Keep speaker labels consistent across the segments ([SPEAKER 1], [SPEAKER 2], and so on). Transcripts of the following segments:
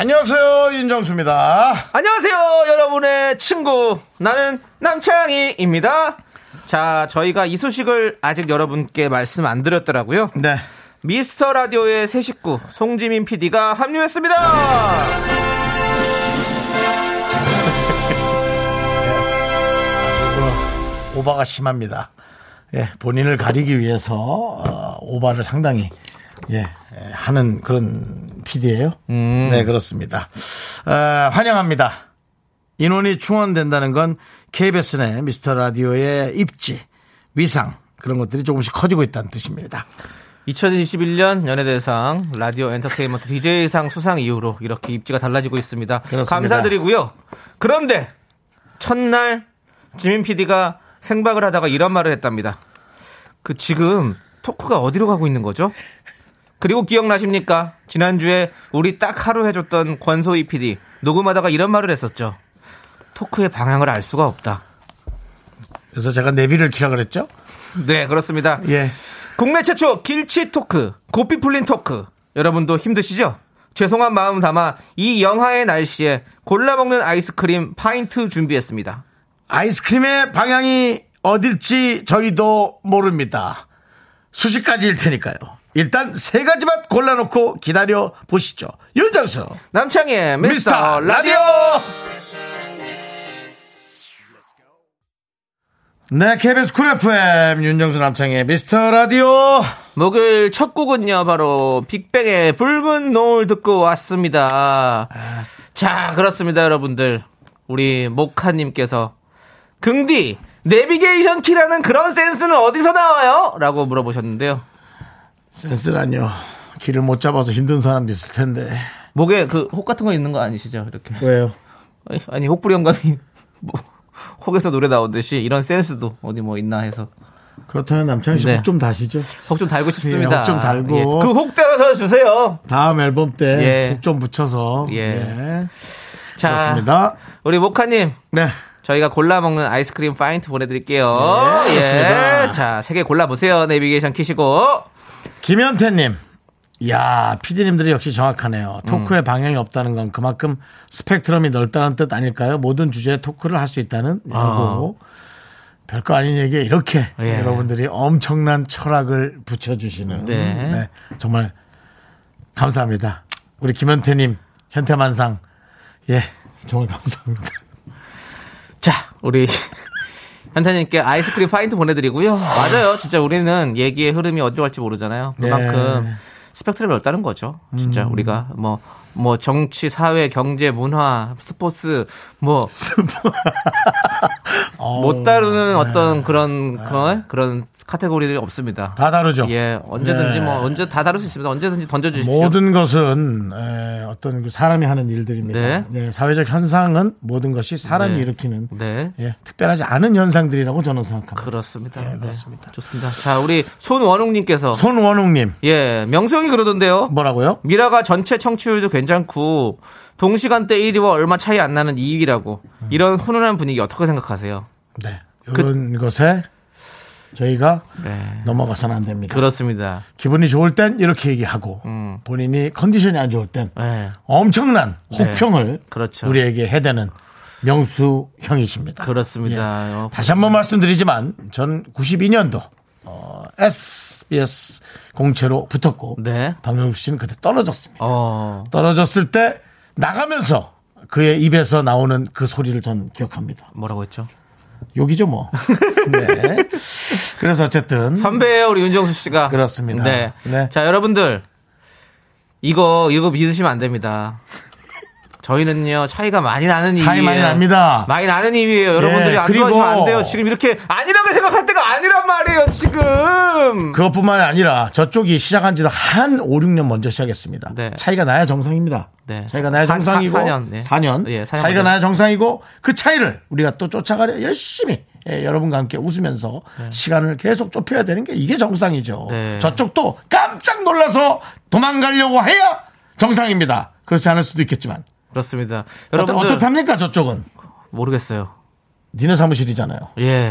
[SPEAKER 1] 안녕하세요 윤정수입니다.
[SPEAKER 2] 안녕하세요, 여러분의 친구. 나는 남창희입니다. 자, 저희가 이 소식을 아직 여러분께 말씀 안 드렸더라고요.
[SPEAKER 1] 네.
[SPEAKER 2] 미스터 라디오의 새 식구, 송지민 PD가 합류했습니다!
[SPEAKER 1] 그 오바가 심합니다. 예, 본인을 가리기 위해서 어, 오바를 상당히 예, 예, 하는 그런 PD예요. 네, 그렇습니다. 어, 환영합니다. 인원이 충원된다는 건 KBS 내 미스터 라디오의 입지, 위상 그런 것들이 조금씩 커지고 있다는 뜻입니다.
[SPEAKER 2] 2021년 연예대상 라디오 엔터테인먼트 DJ상 수상 이후로 이렇게 입지가 달라지고 있습니다.
[SPEAKER 1] 그렇습니다.
[SPEAKER 2] 감사드리고요. 그런데 첫날 지민 PD가 생박을 하다가 이런 말을 했답니다. 그 지금 토크가 어디로 가고 있는 거죠? 그리고 기억나십니까? 지난주에 우리 딱 하루 해줬던 권소희 PD 녹음하다가 이런 말을 했었죠. 토크의 방향을 알 수가 없다.
[SPEAKER 1] 그래서 제가 내비를 키라 그랬죠?
[SPEAKER 2] 네, 그렇습니다.
[SPEAKER 1] 예.
[SPEAKER 2] 국내 최초 길치 토크, 고삐 풀린 토크. 여러분도 힘드시죠? 죄송한 마음 담아 이 영하의 날씨에 골라 먹는 아이스크림 파인트 준비했습니다.
[SPEAKER 1] 아이스크림의 방향이 어딜지 저희도 모릅니다. 수십 가지일 테니까요. 일단 세 가지 맛 골라놓고 기다려 보시죠. 윤정수
[SPEAKER 2] 남창희의 미스터,
[SPEAKER 1] 미스터
[SPEAKER 2] 라디오!
[SPEAKER 1] 라디오. 네, KBS Cool FM 윤정수 남창희의 미스터 라디오.
[SPEAKER 2] 목요일 첫 곡은요, 바로 빅뱅의 붉은 노을 듣고 왔습니다. 자, 그렇습니다, 여러분들. 우리 모카님께서 긍디, 내비게이션 키라는 그런 센스는 어디서 나와요? 라고 물어보셨는데요.
[SPEAKER 1] 센스라뇨. 길을 못 잡아서 힘든 사람도 있을 텐데.
[SPEAKER 2] 목에 그 혹 같은 거 있는 거 아니시죠? 이렇게.
[SPEAKER 1] 왜요?
[SPEAKER 2] 아니, 아니 혹부리 영감이 뭐 혹에서 노래 나오듯이 이런 센스도 어디 뭐 있나 해서
[SPEAKER 1] 그렇다면 남창희
[SPEAKER 2] 네.
[SPEAKER 1] 씨혹 좀 다시죠.
[SPEAKER 2] 혹 좀 달고 싶습니다.
[SPEAKER 1] 예, 혹좀 달고.
[SPEAKER 2] 예, 그혹 떼서 주세요.
[SPEAKER 1] 다음 앨범 때
[SPEAKER 2] 예.
[SPEAKER 1] 훅 좀 붙여서.
[SPEAKER 2] 예.
[SPEAKER 1] 예.
[SPEAKER 2] 자,
[SPEAKER 1] 그렇습니다.
[SPEAKER 2] 우리 모카님
[SPEAKER 1] 네.
[SPEAKER 2] 저희가 골라 먹는 아이스크림 파인트 보내드릴게요.
[SPEAKER 1] 네, 그렇습니다.
[SPEAKER 2] 예. 자, 세 개 골라 보세요. 내비게이션 키시고.
[SPEAKER 1] 김현태님. 야 피디님들이 역시 정확하네요.
[SPEAKER 2] 음.
[SPEAKER 1] 토크의 방향이 없다는 건 그만큼 스펙트럼이 넓다는 뜻 아닐까요? 모든 주제에 토크를 할 수 있다는 하고 별거 아닌 얘기에 이렇게
[SPEAKER 2] 아. 예.
[SPEAKER 1] 여러분들이 엄청난 철학을 붙여주시는
[SPEAKER 2] 네.
[SPEAKER 1] 네, 정말 감사합니다. 우리 김현태님 현태만상 예 정말 감사합니다.
[SPEAKER 2] 자, 우리 현태님께 아이스크림 파인트 보내드리고요. 맞아요. 진짜 우리는 얘기의 흐름이 어디로 갈지 모르잖아요. 그만큼
[SPEAKER 1] 네.
[SPEAKER 2] 스펙트럼이 넓다는 거죠. 진짜
[SPEAKER 1] 음.
[SPEAKER 2] 우리가 뭐, 뭐 정치, 사회, 경제, 문화, 스포츠, 뭐, 못 다루는 어떤 그런, 그런, 그런 카테고리들이 없습니다.
[SPEAKER 1] 다 다르죠.
[SPEAKER 2] 예, 언제든지
[SPEAKER 1] 네.
[SPEAKER 2] 뭐, 언제 다 다룰 수 있습니다. 언제든지 던져 주십시오.
[SPEAKER 1] 모든 것은 에, 어떤 그 사람이 하는 일들입니다.
[SPEAKER 2] 네.
[SPEAKER 1] 네, 사회적 현상은 모든 것이 사람이
[SPEAKER 2] 네.
[SPEAKER 1] 일으키는
[SPEAKER 2] 네.
[SPEAKER 1] 예, 특별하지 않은 현상들이라고 저는 생각합니다.
[SPEAKER 2] 그렇습니다.
[SPEAKER 1] 네,
[SPEAKER 2] 네,
[SPEAKER 1] 그렇습니다.
[SPEAKER 2] 좋습니다. 자, 우리 손원웅 님께서.
[SPEAKER 1] 손원웅 님
[SPEAKER 2] 예, 명수형이 그러던데요.
[SPEAKER 1] 뭐라고요?
[SPEAKER 2] 미라가 전체 청취율도 괜 찮고 동시간대 1위와 얼마 차이 안 나는 2위라고 이런 훈훈한 분위기 어떻게 생각하세요?
[SPEAKER 1] 네, 이런 것에 저희가
[SPEAKER 2] 네.
[SPEAKER 1] 넘어가서는 안 됩니다.
[SPEAKER 2] 그렇습니다.
[SPEAKER 1] 기분이 좋을 땐 이렇게 얘기하고
[SPEAKER 2] 음.
[SPEAKER 1] 본인이 컨디션이 안 좋을 땐
[SPEAKER 2] 네.
[SPEAKER 1] 엄청난 혹평을
[SPEAKER 2] 그렇죠.
[SPEAKER 1] 우리에게 해대는 명수 형이십니다.
[SPEAKER 2] 그렇습니다.
[SPEAKER 1] 예.
[SPEAKER 2] 어,
[SPEAKER 1] 다시 한 번 말씀드리지만 전 92년도 어, SBS 공채로 붙었고
[SPEAKER 2] 네.
[SPEAKER 1] 박명수 씨는 그때 떨어졌습니다.
[SPEAKER 2] 어.
[SPEAKER 1] 떨어졌을 때 나가면서 그의 입에서 나오는 그 소리를 전 기억합니다.
[SPEAKER 2] 뭐라고 했죠?
[SPEAKER 1] 욕이죠 뭐. 네. 그래서 어쨌든
[SPEAKER 2] 선배예요, 우리 윤정수 씨가.
[SPEAKER 1] 그렇습니다.
[SPEAKER 2] 네.
[SPEAKER 1] 네.
[SPEAKER 2] 자, 여러분들 이거 이거 믿으시면 안 됩니다. 저희는요 차이가 많이 나는
[SPEAKER 1] 차이
[SPEAKER 2] 이유예요.
[SPEAKER 1] 많이 납니다.
[SPEAKER 2] 많이 나는 이유예요. 여러분들이
[SPEAKER 1] 예,
[SPEAKER 2] 안
[SPEAKER 1] 그리고-
[SPEAKER 2] 좋아하시면 안 돼요. 지금 이렇게 아니라고 생각할 때가 아니란 말이에요. 지금
[SPEAKER 1] 그것뿐만 아니라 저쪽이 시작한 지도 한 5, 6년 먼저 시작했습니다.
[SPEAKER 2] 네.
[SPEAKER 1] 차이가 나야 정상입니다.
[SPEAKER 2] 네.
[SPEAKER 1] 차이가 나야
[SPEAKER 2] 사-
[SPEAKER 1] 정상이고
[SPEAKER 2] 사- 사년, 네.
[SPEAKER 1] 4년.
[SPEAKER 2] 예, 사년
[SPEAKER 1] 차이가
[SPEAKER 2] 먼저.
[SPEAKER 1] 나야 정상이고 그 차이를 우리가 또 쫓아가려 열심히 예, 여러분과 함께 웃으면서 시간을 계속 좁혀야 되는 게 이게 정상이죠.
[SPEAKER 2] 네.
[SPEAKER 1] 저쪽도 깜짝 놀라서 도망가려고 해야 정상입니다. 그렇지 않을 수도 있겠지만.
[SPEAKER 2] 그렇습니다.
[SPEAKER 1] 어떠,
[SPEAKER 2] 여러분들
[SPEAKER 1] 어떻답니까 저쪽은?
[SPEAKER 2] 모르겠어요.
[SPEAKER 1] 니네 사무실이잖아요.
[SPEAKER 2] 예.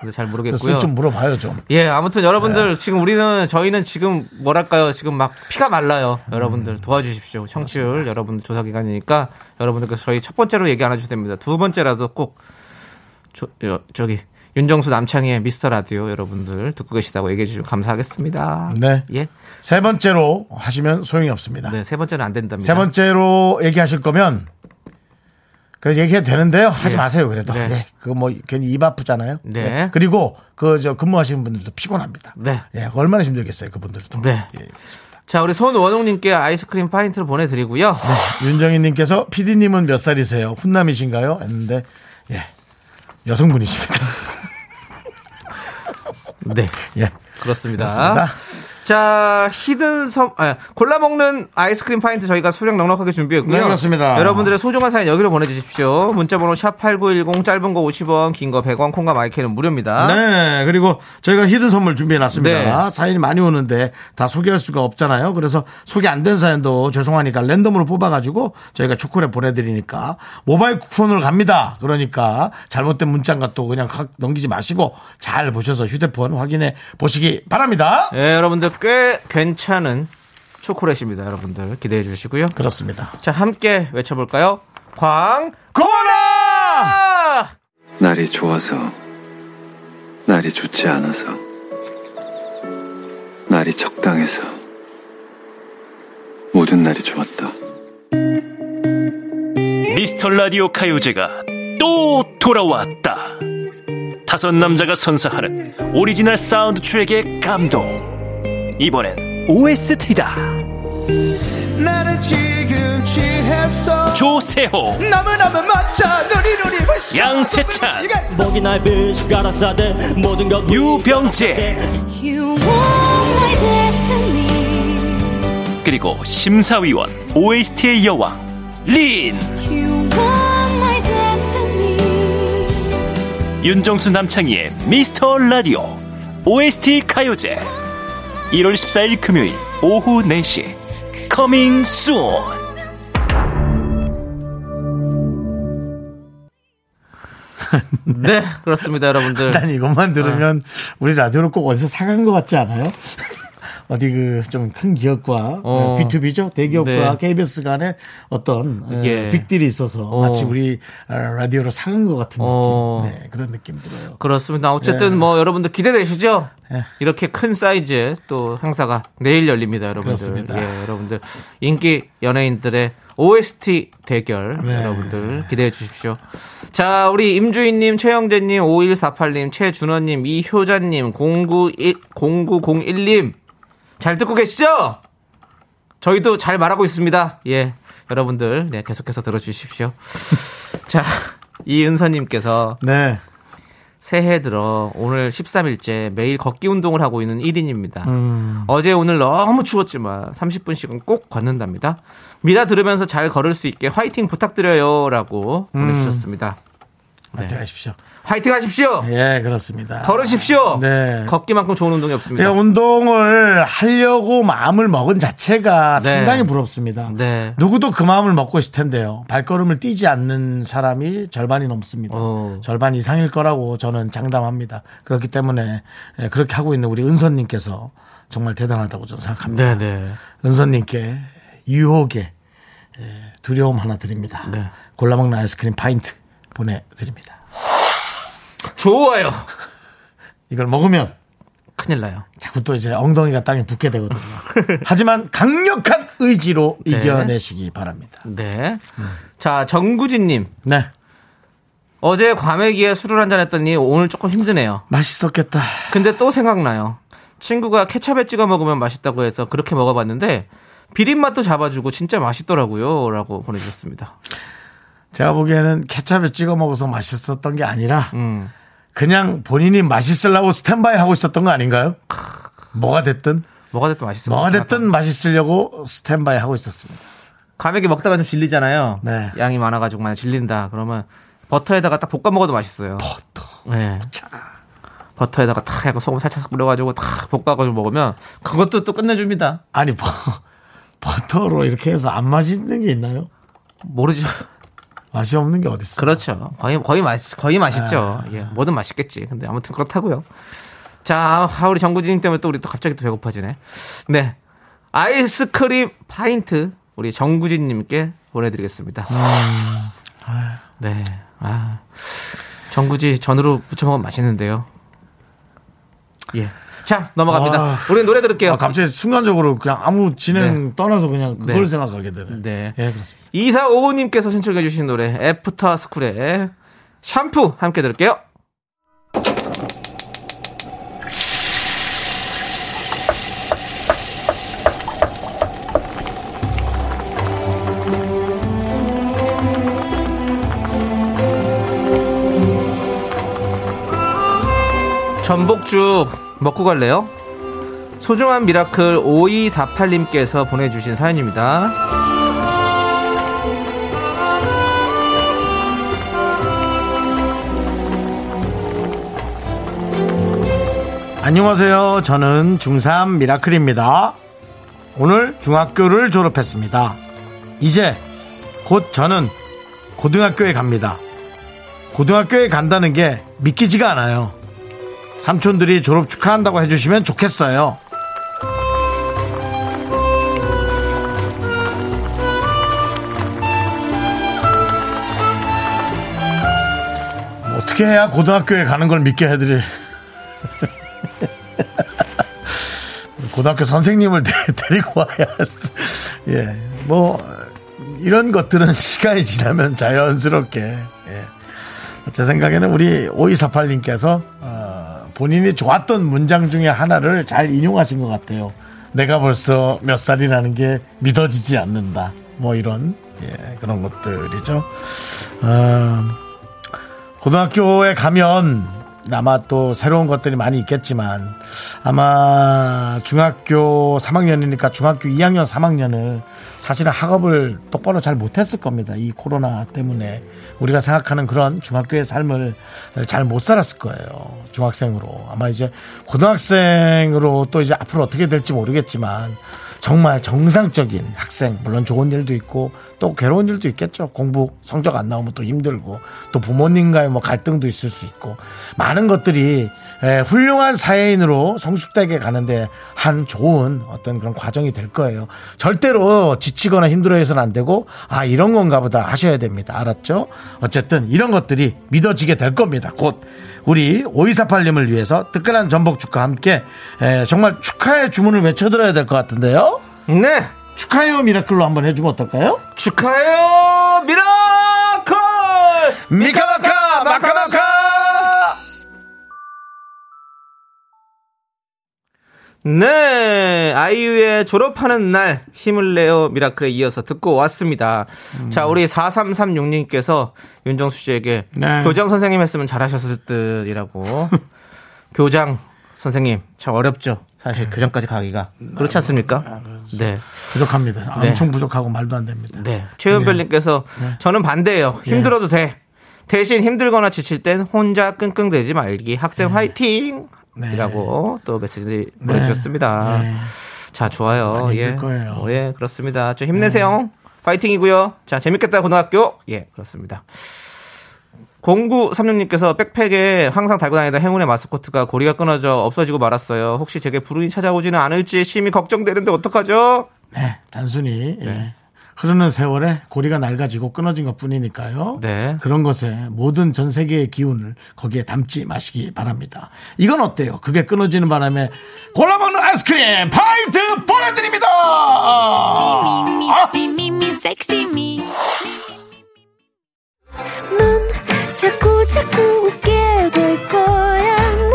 [SPEAKER 2] 근데 잘 모르겠고요.
[SPEAKER 1] 좀 물어봐요 좀.
[SPEAKER 2] 예, 아무튼
[SPEAKER 1] 네.
[SPEAKER 2] 여러분들 지금 우리는 저희는 지금 뭐랄까요? 지금 막 피가 말라요. 여러분들 도와주십시오. 청취율 여러분들 조사 기간이니까 여러분들께서 저희 첫 번째로 얘기 안 해주셔도 됩니다. 두 번째라도 꼭 저, 여- 저기 윤정수 남창희의 미스터 라디오 여러분들 듣고 계시다고 얘기해 주시면 감사하겠습니다.
[SPEAKER 1] 네.
[SPEAKER 2] 예.
[SPEAKER 1] 세 번째로 하시면 소용이 없습니다.
[SPEAKER 2] 네, 세 번째는 안 된답니다.
[SPEAKER 1] 세 번째로 얘기하실 거면 그래 얘기해도 되는데요. 하지
[SPEAKER 2] 네.
[SPEAKER 1] 마세요. 그래도
[SPEAKER 2] 네.
[SPEAKER 1] 네. 그거 뭐 괜히 입 아프잖아요.
[SPEAKER 2] 네.
[SPEAKER 1] 그리고 그 저 근무하시는 분들도 피곤합니다.
[SPEAKER 2] 네.
[SPEAKER 1] 예, 얼마나 힘들겠어요, 그분들도.
[SPEAKER 2] 네.
[SPEAKER 1] 예.
[SPEAKER 2] 자, 우리 손원웅님께 아이스크림 파인트를 보내드리고요.
[SPEAKER 1] 윤정희님께서 PD님은 몇 살이세요? 훈남이신가요? 했는데 예, 여성분이십니다.
[SPEAKER 2] 네.
[SPEAKER 1] 예,
[SPEAKER 2] 그렇습니다.
[SPEAKER 1] 그렇습니다.
[SPEAKER 2] 자, hidden 섬, 아, 골라 먹는 아이스크림 파인트 저희가 수량 넉넉하게 준비했고요.
[SPEAKER 1] 네, 그렇습니다.
[SPEAKER 2] 여러분들의 소중한 사연 여기로 보내주십시오. 문자번호 샵8910 짧은 거 50원, 긴 거 100원, 콩과 My K는 무료입니다.
[SPEAKER 1] 네, 그리고 저희가 hidden 선물 준비해 놨습니다.
[SPEAKER 2] 네.
[SPEAKER 1] 사연이 많이 오는데 다 소개할 수가 없잖아요. 그래서 소개 안 된 사연도 죄송하니까 랜덤으로 뽑아가지고 저희가 초콜릿 보내드리니까 모바일 쿠폰으로 갑니다. 그러니까 잘못된 문자가 또 그냥 확 넘기지 마시고 잘 보셔서 휴대폰 확인해 보시기 바랍니다.
[SPEAKER 2] 예, 여러분들 꽤 괜찮은 초콜릿입니다. 여러분들 기대해 주시고요.
[SPEAKER 1] 그렇습니다.
[SPEAKER 2] 자, 함께 외쳐볼까요? 광,
[SPEAKER 1] 고라!
[SPEAKER 3] 날이 좋아서 날이 좋지 않아서 날이 적당해서 모든 날이 좋았다.
[SPEAKER 4] 미스터 라디오 가요제가 또 돌아왔다. 다섯 남자가 선사하는 오리지널 사운드 트랙의 감동. 이번엔 OST다.
[SPEAKER 5] 나는 지금 취했어.
[SPEAKER 4] 조세호,
[SPEAKER 5] 너무너무 멋져. 누리누리 부셔.
[SPEAKER 4] 양세찬,
[SPEAKER 6] 목이 날빛 가라사대 모든 것
[SPEAKER 4] 유병재. 그리고 심사위원 OST의 여왕 린. 윤정수 남창희의 미스터 라디오 OST 가요제 1월 14일 금요일 오후 4시 coming soon
[SPEAKER 2] 네, 그렇습니다, 여러분들.
[SPEAKER 1] 난 이것만 들으면 우리 라디오를 꼭 어디서 사간 것 같지 않아요? 어디 그 좀 큰 기업과
[SPEAKER 2] 어.
[SPEAKER 1] B2B죠 대기업과
[SPEAKER 2] 네.
[SPEAKER 1] KBS 간의 어떤 에,
[SPEAKER 2] 예.
[SPEAKER 1] 빅딜이 있어서
[SPEAKER 2] 어.
[SPEAKER 1] 마치 우리 어, 라디오를 사간 것 같은
[SPEAKER 2] 어.
[SPEAKER 1] 느낌, 네, 그런 느낌 들어요.
[SPEAKER 2] 그렇습니다. 어쨌든
[SPEAKER 1] 네.
[SPEAKER 2] 뭐 여러분들 기대되시죠?
[SPEAKER 1] 네.
[SPEAKER 2] 이렇게 큰 사이즈의 또 행사가 내일 열립니다, 여러분들.
[SPEAKER 1] 그렇습니다.
[SPEAKER 2] 예, 여러분들 인기 연예인들의 OST 대결
[SPEAKER 1] 네.
[SPEAKER 2] 여러분들 기대해 주십시오. 자, 우리 임주인님, 최영재님, 5148님, 최준원님, 이효자님, 091, 0901님 잘 듣고 계시죠? 저희도 잘 말하고 있습니다. 예, 여러분들 네, 계속해서 들어주십시오. 자, 이은서님께서
[SPEAKER 1] 네,
[SPEAKER 2] 새해 들어 오늘 13일째 매일 걷기 운동을 하고 있는 1인입니다.
[SPEAKER 1] 음.
[SPEAKER 2] 어제 오늘 너무 추웠지만 30분씩은 꼭 걷는답니다. 미라 들으면서 잘 걸을 수 있게 화이팅 부탁드려요. 라고
[SPEAKER 1] 음.
[SPEAKER 2] 보내주셨습니다. 네.
[SPEAKER 1] 파이팅 하십시오.
[SPEAKER 2] 화이팅 하십시오!
[SPEAKER 1] 예, 그렇습니다.
[SPEAKER 2] 걸으십시오!
[SPEAKER 1] 네.
[SPEAKER 2] 걷기만큼 좋은 운동이
[SPEAKER 1] 예,
[SPEAKER 2] 없습니다.
[SPEAKER 1] 운동을 하려고 마음을 먹은 자체가
[SPEAKER 2] 네.
[SPEAKER 1] 상당히 부럽습니다.
[SPEAKER 2] 네.
[SPEAKER 1] 누구도 그 마음을 먹고 있을 텐데요. 발걸음을 뛰지 않는 사람이 절반이 넘습니다.
[SPEAKER 2] 어.
[SPEAKER 1] 절반 이상일 거라고 저는 장담합니다. 그렇기 때문에 예, 그렇게 하고 있는 우리 은선님께서 정말 대단하다고 저는 생각합니다.
[SPEAKER 2] 네네.
[SPEAKER 1] 은선님께 유혹의 예, 두려움 하나 드립니다.
[SPEAKER 2] 네.
[SPEAKER 1] 골라먹는 아이스크림 파인트 보내드립니다.
[SPEAKER 2] 좋아요!
[SPEAKER 1] 이걸 먹으면
[SPEAKER 2] 큰일 나요.
[SPEAKER 1] 자꾸 또 이제 엉덩이가 땅에 붙게 되거든요. 하지만 강력한 의지로
[SPEAKER 2] 네.
[SPEAKER 1] 이겨내시기 바랍니다.
[SPEAKER 2] 네. 자, 정구진님.
[SPEAKER 1] 네.
[SPEAKER 2] 어제 과메기에 술을 한잔 했더니 오늘 조금 힘드네요.
[SPEAKER 1] 맛있었겠다.
[SPEAKER 2] 근데 또 생각나요. 친구가 케찹에 찍어 먹으면 맛있다고 해서 그렇게 먹어봤는데 비린 맛도 잡아주고 진짜 맛있더라고요. 라고 보내주셨습니다.
[SPEAKER 1] 제가 보기에는 케찹에 찍어 먹어서 맛있었던 게 아니라
[SPEAKER 2] 음.
[SPEAKER 1] 그냥 본인이 맛있으려고 스탠바이 하고 있었던 거 아닌가요? 뭐가 됐든
[SPEAKER 2] 뭐가 됐든 맛있어.
[SPEAKER 1] 뭐가 됐든 맛있으려고 스탠바이 하고 있었습니다.
[SPEAKER 2] 감액이 먹다가 좀 질리잖아요.
[SPEAKER 1] 네.
[SPEAKER 2] 양이 많아가지고 많이 질린다. 그러면 버터에다가 딱 볶아 먹어도 맛있어요.
[SPEAKER 1] 버터.
[SPEAKER 2] 네. 버터에다가 탁 약간 소금 살짝 뿌려가지고 탁 볶아가지고 먹으면 그것도 또 끝내줍니다.
[SPEAKER 1] 아니 버, 버터로 이렇게 해서 안 맛있는 게 있나요?
[SPEAKER 2] 모르죠.
[SPEAKER 1] 맛이 없는 게 어딨어?
[SPEAKER 2] 그렇죠. 거의 거의 맛 거의 맛있죠. 예, 뭐든 맛있겠지. 근데 아무튼 그렇다고요. 자, 아, 우리 정구진 때문에 또 우리 또 갑자기 또 배고파지네. 네, 아이스크림 파인트 우리 정구진님께 보내드리겠습니다. 네, 아 정구지 전으로 무쳐 먹으면 맛있는데요. 예. 자 넘어갑니다.
[SPEAKER 1] 아.
[SPEAKER 2] 우리 노래 들을게요.
[SPEAKER 1] 아, 갑자기 순간적으로 그냥 아무 진행 떠나서 그냥 그걸
[SPEAKER 2] 네.
[SPEAKER 1] 생각하게 되네.
[SPEAKER 2] 네.
[SPEAKER 1] 예, 그렇습니다.
[SPEAKER 2] 2455님께서 신청해 주신 노래 After School의 샴푸 함께 들을게요. 전복죽 먹고 갈래요? 소중한 miracle 5248님께서 보내주신 사연입니다.
[SPEAKER 1] 안녕하세요. 저는 중3 miracle입니다. 오늘 중학교를 졸업했습니다. 이제 곧 저는 고등학교에 갑니다. 고등학교에 간다는 게 믿기지가 않아요. 삼촌들이 졸업 축하한다고 해주시면 좋겠어요. 어떻게 해야 고등학교에 가는 걸 믿게 해드릴 고등학교 선생님을 데, 데리고 와야 예. 뭐 이런 것들은 시간이 지나면 자연스럽게 예. 제 생각에는 우리 5248님께서 어, 본인이 좋았던 문장 중에 하나를 잘 인용하신 것 같아요. 내가 벌써 몇 살이라는 게 믿어지지 않는다. 뭐 이런 예, 그런 것들이죠. 어, 고등학교에 가면 아마 또 새로운 것들이 많이 있겠지만 아마 중학교 3학년이니까 중학교 2학년 3학년을 사실은 학업을 똑바로 잘 못했을 겁니다. 이 코로나 때문에 우리가 생각하는 그런 중학교의 삶을 잘 못 살았을 거예요. 중학생으로 아마 이제 고등학생으로 또 이제 앞으로 어떻게 될지 모르겠지만 정말 정상적인 학생 물론 좋은 일도 있고 또 괴로운 일도 있겠죠. 공부 성적 안 나오면 또 힘들고 또 부모님과의 뭐 갈등도 있을 수 있고 많은 것들이 에, 훌륭한 사회인으로 성숙되게 가는데 한 좋은 어떤 그런 과정이 될 거예요. 절대로 지치거나 힘들어해서는 안 되고 아 이런 건가 보다 하셔야 됩니다. 알았죠? 어쨌든 이런 것들이 믿어지게 될 겁니다. 곧 우리 5248님을 위해서 뜨끈한 전복죽과 함께 에, 정말 축하의 주문을 외쳐드려야 될 것 같은데요?
[SPEAKER 2] 네,
[SPEAKER 1] 축하해요 miracle로 한번 해주면 어떨까요?
[SPEAKER 2] 축하해요 miracle!
[SPEAKER 1] 미카마카 마카마카
[SPEAKER 2] 네, 아이유의 졸업하는 날 힘을 내요 미라클에 이어서 듣고 왔습니다. 자, 우리 4336님께서 윤정수 씨에게
[SPEAKER 1] 네.
[SPEAKER 2] 교장 선생님 했으면 잘하셨을 듯이라고. 교장 선생님 참 어렵죠. 사실 교장까지 가기가 그렇지 않습니까? 네,
[SPEAKER 1] 부족합니다
[SPEAKER 2] 네.
[SPEAKER 1] 엄청 부족하고 말도 안 됩니다
[SPEAKER 2] 네. 최은별님께서 저는 반대예요. 힘들어도 돼. 대신 힘들거나 지칠 땐 혼자 끙끙대지 말기. 학생 화이팅!
[SPEAKER 1] 네.
[SPEAKER 2] 이라고 또 메시지 보내주셨습니다.
[SPEAKER 1] 네.
[SPEAKER 2] 자, 좋아요. 예.
[SPEAKER 1] 거예요. 네.
[SPEAKER 2] 어, 예, 그렇습니다. 좀 힘내세요. 파이팅이고요. 자, 재밌겠다, 고등학교. 예, 그렇습니다. 0936님께서 백팩에 항상 달고 다니던 행운의 마스코트가 고리가 끊어져 없어지고 말았어요. 혹시 제게 불운이 찾아오지는 않을지 심히 걱정되는데 어떡하죠?
[SPEAKER 1] 네 단순히 예. 흐르는 세월에 고리가 낡아지고 끊어진 것 뿐이니까요
[SPEAKER 2] 네.
[SPEAKER 1] 그런 것에 모든 전 세계의 기운을 거기에 담지 마시기 바랍니다 이건 어때요 그게 끊어지는 바람에 골라먹는 아이스크림 파인트 보내드립니다 아!
[SPEAKER 7] 자꾸 자꾸 웃게 될 거야.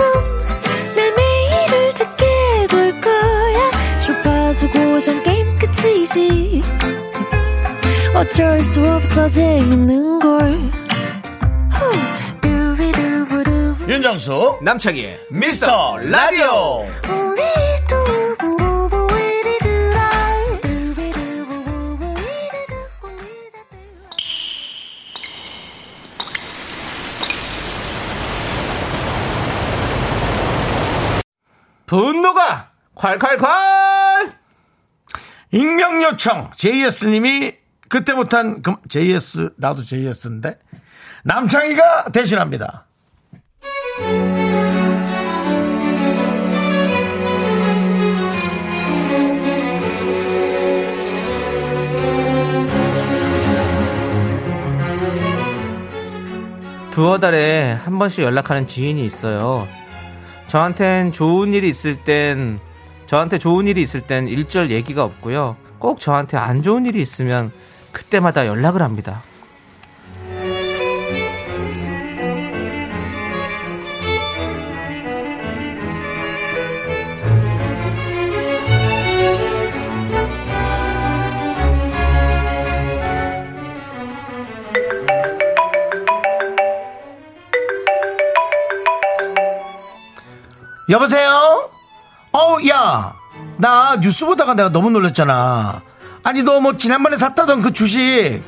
[SPEAKER 7] 어쩔 수 없어 재밌는 걸.
[SPEAKER 1] 윤정수
[SPEAKER 2] 남창희
[SPEAKER 1] 미스터 라디오.
[SPEAKER 2] 분노가 콸콸콸!
[SPEAKER 1] 익명 요청 JS님이 그때 못한 그 JS 나도 JS인데 남창희가 대신합니다.
[SPEAKER 2] 두어 달에 한 번씩 연락하는 지인이 있어요. 저한텐 좋은 일이 있을 땐, 저한테 좋은 일이 있을 땐 일절 얘기가 없고요. 꼭 저한테 안 좋은 일이 있으면 그때마다 연락을 합니다.
[SPEAKER 1] 여보세요? 어우, 야. 나 뉴스 보다가 내가 너무 놀랐잖아. 아니, 너 뭐 지난번에 샀다던 그 주식.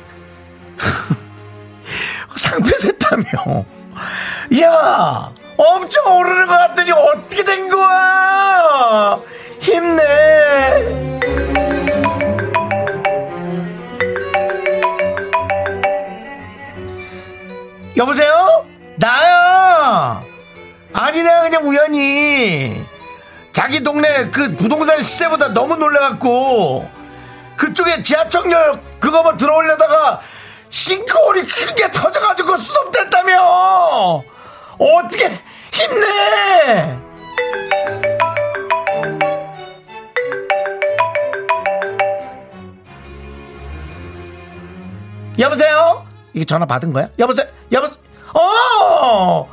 [SPEAKER 1] 상패됐다며. 야. 엄청 오르는 것 같더니 어떻게 된 거야? 힘내. 여보세요? 나야. 아니 내가 그냥 우연히 자기 동네 그 부동산 시세보다 너무 놀래갖고 그쪽에 지하철역 그거 뭐 들어오려다가 싱크홀이 크게 터져가지고 수동됐다며. 어떻게 힘내! 여보세요? 이게 전화 받은 거야? 여보세요? 여보세요 어!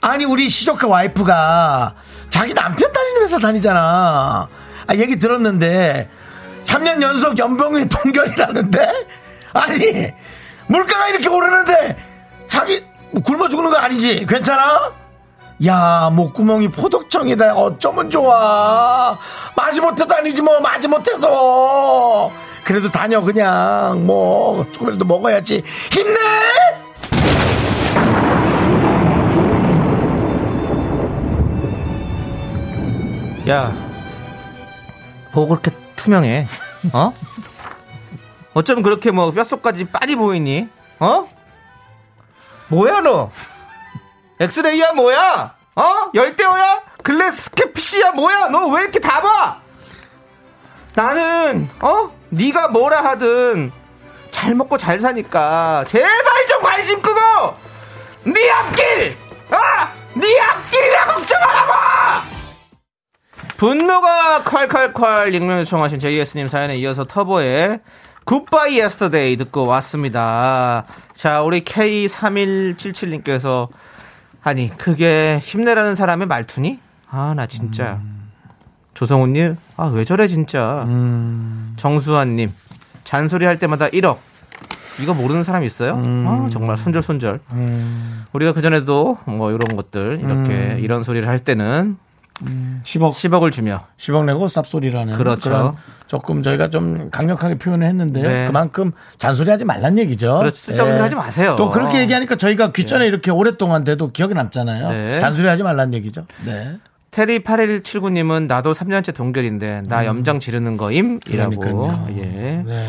[SPEAKER 1] 아니 우리 시조카 와이프가 자기 남편 다니는 회사 다니잖아. 아 얘기 들었는데 3년 연속 연봉이 동결이라는데? 아니 물가가 이렇게 오르는데 자기 뭐 굶어 죽는 거 아니지? 괜찮아? 야 목구멍이 포독청이다. 어쩌면 좋아? 마지 못해 다니지 뭐 마지 못해서. 그래도 다녀 그냥. 뭐 조금이라도 먹어야지. 힘내!
[SPEAKER 2] 야, 보고 그렇게 투명해. 어? 어쩜 그렇게 뭐 뼛속까지 빠지 보이니? 어? 뭐야 너? 엑스레이야 뭐야? 어? 열대어야? 글래스케피시야 뭐야? 너 왜 이렇게 다 봐? 나는 어? 네가 뭐라 하든 잘 먹고 잘 사니까 제발 좀 관심 끄고 네 앞길 분노가 콸콸콸 익명 요청하신 JS님 사연에 이어서 터보의 Goodbye Yesterday 듣고 왔습니다. 자, 우리 K3177님께서 아니, 그게 힘내라는 사람의 말투니? 아, 나 진짜. 조성훈님, 아, 왜 저래, 진짜. 정수환님, 잔소리 할 때마다 1억. 이거 모르는 사람 있어요? 아, 정말 손절손절. 우리가 그전에도 뭐 이런 것들, 이렇게, 이런 소리를 할 때는
[SPEAKER 1] 10억
[SPEAKER 2] 10억을 주며
[SPEAKER 1] 10억 내고 쌉소리라는
[SPEAKER 2] 그렇죠.
[SPEAKER 1] 런 조금 저희가 좀 강력하게 표현을 했는데
[SPEAKER 2] 네.
[SPEAKER 1] 그만큼 잔소리하지 말란 얘기죠.
[SPEAKER 2] 그렇죠. 쓸데없는
[SPEAKER 1] 예.
[SPEAKER 2] 소리 하지 마세요.
[SPEAKER 1] 또 그렇게 얘기하니까 저희가 귓전에 이렇게 오랫동안 돼도 기억이 남잖아요.
[SPEAKER 2] 네.
[SPEAKER 1] 잔소리하지 말란 얘기죠. 네.
[SPEAKER 2] 테리 8179님은 나도 3년째 동결인데 나 염장 지르는 거임이라고.
[SPEAKER 1] 음. 그러니까요.
[SPEAKER 2] 예.
[SPEAKER 1] 네.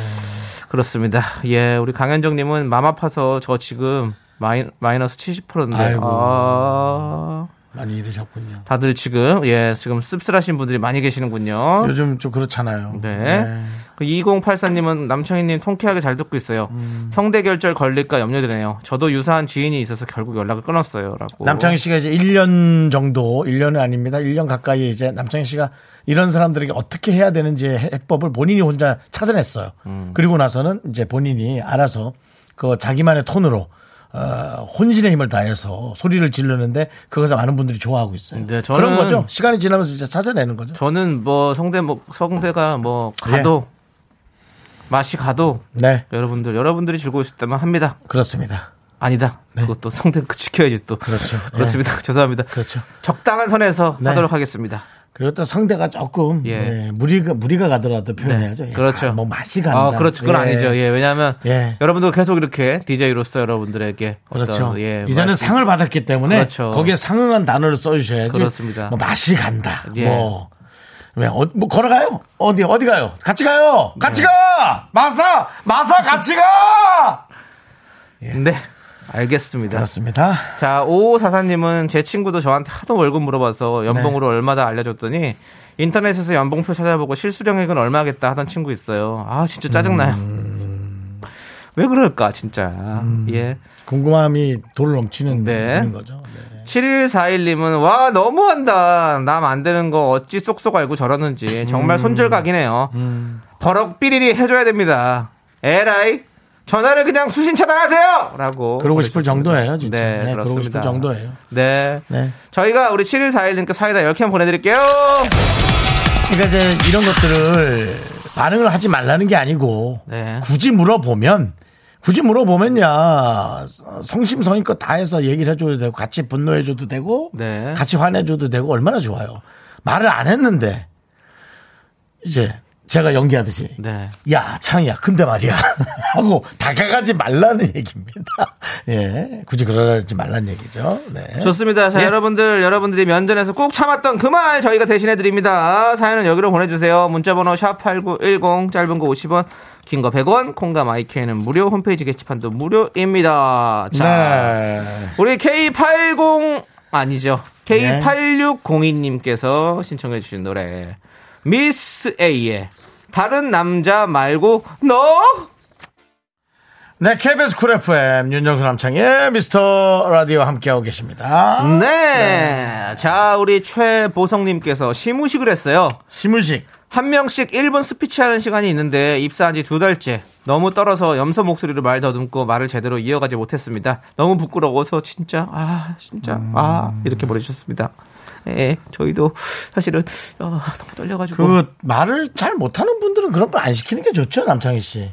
[SPEAKER 2] 그렇습니다. 예, 우리 강현정님은 맘 아파서 저 지금 마이, 마이너스 70%인데.
[SPEAKER 1] 아이고.
[SPEAKER 2] 아,
[SPEAKER 1] 많이 이러셨군요.
[SPEAKER 2] 다들 지금 예 지금 씁쓸하신 분들이 많이 계시는군요.
[SPEAKER 1] 요즘 좀 그렇잖아요.
[SPEAKER 2] 네. 그 2084님은 남창희님 통쾌하게 잘 듣고 있어요.
[SPEAKER 1] 음.
[SPEAKER 2] 성대 결절 걸릴까 염려되네요. 저도 유사한 지인이 있어서 결국 연락을 끊었어요.라고.
[SPEAKER 1] 남창희 씨가 이제 1년 정도, 1년은 아닙니다. 1년 가까이 이제 남창희 씨가 이런 사람들에게 어떻게 해야 되는지 해법을 본인이 혼자 찾아냈어요.
[SPEAKER 2] 음.
[SPEAKER 1] 그리고 나서는 이제 본인이 알아서 그 자기만의 톤으로 어, 혼신의 힘을 다해서 소리를 지르는데 그것을 많은 분들이 좋아하고 있어요.
[SPEAKER 2] 네, 저는-
[SPEAKER 1] 그런 거죠. 시간이 지나면서 진짜 찾아내는 거죠.
[SPEAKER 2] 저는 뭐 성대 뭐 성대가 뭐 가도 맛이 가도
[SPEAKER 1] 네,
[SPEAKER 2] 여러분들 여러분들이 즐거우셨다면 합니다.
[SPEAKER 1] 그렇습니다.
[SPEAKER 2] 아니다. 그것도 성대 지켜야지 또.
[SPEAKER 1] 네. 그렇죠.
[SPEAKER 2] 그렇습니다. 죄송합니다.
[SPEAKER 1] 그렇죠.
[SPEAKER 2] 적당한 선에서
[SPEAKER 1] 네.
[SPEAKER 2] 하도록 하겠습니다.
[SPEAKER 1] 그리고 또 성대가 조금
[SPEAKER 2] 예.
[SPEAKER 1] 예, 무리가 무리가 가더라도 표현해야죠.
[SPEAKER 2] 네,
[SPEAKER 1] 예,
[SPEAKER 2] 그렇죠.
[SPEAKER 1] 아, 뭐 맛이 간다.
[SPEAKER 2] 아, 그렇죠. 그건
[SPEAKER 1] 예.
[SPEAKER 2] 아니죠. 예, 왜냐하면
[SPEAKER 1] 예.
[SPEAKER 2] 여러분도 계속 이렇게 DJ로서 여러분들에게
[SPEAKER 1] 그렇죠.
[SPEAKER 2] 어떤, 예,
[SPEAKER 1] 이제는
[SPEAKER 2] 말씀-
[SPEAKER 1] 상을 받았기 때문에
[SPEAKER 2] 그렇죠.
[SPEAKER 1] 거기에 상응한 단어를 써주셔야지.
[SPEAKER 2] 그렇습니다.
[SPEAKER 1] 뭐 맛이 간다.
[SPEAKER 2] 예.
[SPEAKER 1] 뭐. 왜, 어, 뭐, 걸어가요? 어디, 어디 가요? 같이 가요! 같이
[SPEAKER 2] 네.
[SPEAKER 1] 가! 마사! 마사 같이 가!
[SPEAKER 2] 네, 알겠습니다.
[SPEAKER 1] 그렇습니다.
[SPEAKER 2] 자, 5544님은 제 친구도 저한테 하도 월급 물어봐서 연봉으로
[SPEAKER 1] 네.
[SPEAKER 2] 얼마다 알려줬더니 인터넷에서 연봉표 찾아보고 실수령액은 얼마겠다 하던 친구 있어요. 아, 진짜 짜증나요.
[SPEAKER 1] 음.
[SPEAKER 2] 왜 그럴까, 진짜. 예.
[SPEAKER 1] 궁금함이 돌 넘치는
[SPEAKER 2] 네.
[SPEAKER 1] 거죠. 네.
[SPEAKER 2] 7141님은 와 너무한다 남 안 되는 거 어찌 쏙쏙 알고 저러는지
[SPEAKER 1] 음.
[SPEAKER 2] 정말 손절각이네요 버럭 삐리리 해줘야 됩니다 에라이 전화를 그냥 수신 차단하세요 라고
[SPEAKER 1] 그러고 싶을. 정도예요, 진짜.
[SPEAKER 2] 네,
[SPEAKER 1] 네, 그러고 싶을 정도예요.
[SPEAKER 2] 네.
[SPEAKER 1] 네.
[SPEAKER 2] 저희가 우리 7141님께 사이다 10캔 보내드릴게요
[SPEAKER 1] 그러니까 이제 이런 것들을 반응을 하지 말라는 게 아니고
[SPEAKER 2] 네.
[SPEAKER 1] 굳이 물어보면 굳이 물어보면야 성심성의껏 다 해서 얘기를 해줘도 되고 같이 분노해줘도 되고
[SPEAKER 2] 네.
[SPEAKER 1] 같이 화내줘도 되고 얼마나 좋아요. 말을 안 했는데 이제 제가 연기하듯이
[SPEAKER 2] 네.
[SPEAKER 1] 야 창이야 근데 말이야 하고 다가가지 말라는 얘기입니다. 예, 굳이 그러지 말라는 얘기죠. 네.
[SPEAKER 2] 좋습니다. 자,
[SPEAKER 1] 예.
[SPEAKER 2] 여러분들, 여러분들이 면전에서 꾹 참았던 그 말 저희가 대신해 드립니다. 사연은 여기로 보내주세요. 문자번호 샵 8910, 짧은 거 50원, 긴 거 100원, 콩과 마이크는 무료, 홈페이지 게시판도 무료입니다. 자,
[SPEAKER 1] 네.
[SPEAKER 2] 우리 K80, 아니죠.
[SPEAKER 1] 네.
[SPEAKER 2] K8602님께서 신청해 주신 노래, Miss A의 다른 남자 말고 너!
[SPEAKER 1] 네, KBS Cool FM 윤정수 남창희의 미스터 라디오 함께하고 계십니다.
[SPEAKER 2] 네. 자, 우리 최보성님께서 시무식을 했어요.
[SPEAKER 1] 시무식.
[SPEAKER 2] 한 명씩 1분 스피치 하는 시간이 있는데 입사한 지 두 달째. 너무 떨어서 염소 목소리로 말 더듬고 말을 제대로 이어가지 못했습니다. 너무 부끄러워서 진짜 아 진짜 아 이렇게 보내주셨습니다. 예, 저희도 사실은 어, 너무 떨려가지고
[SPEAKER 1] 그 말을 잘 못하는 분들은 그런 거 안 시키는 게 좋죠, 남창희 씨.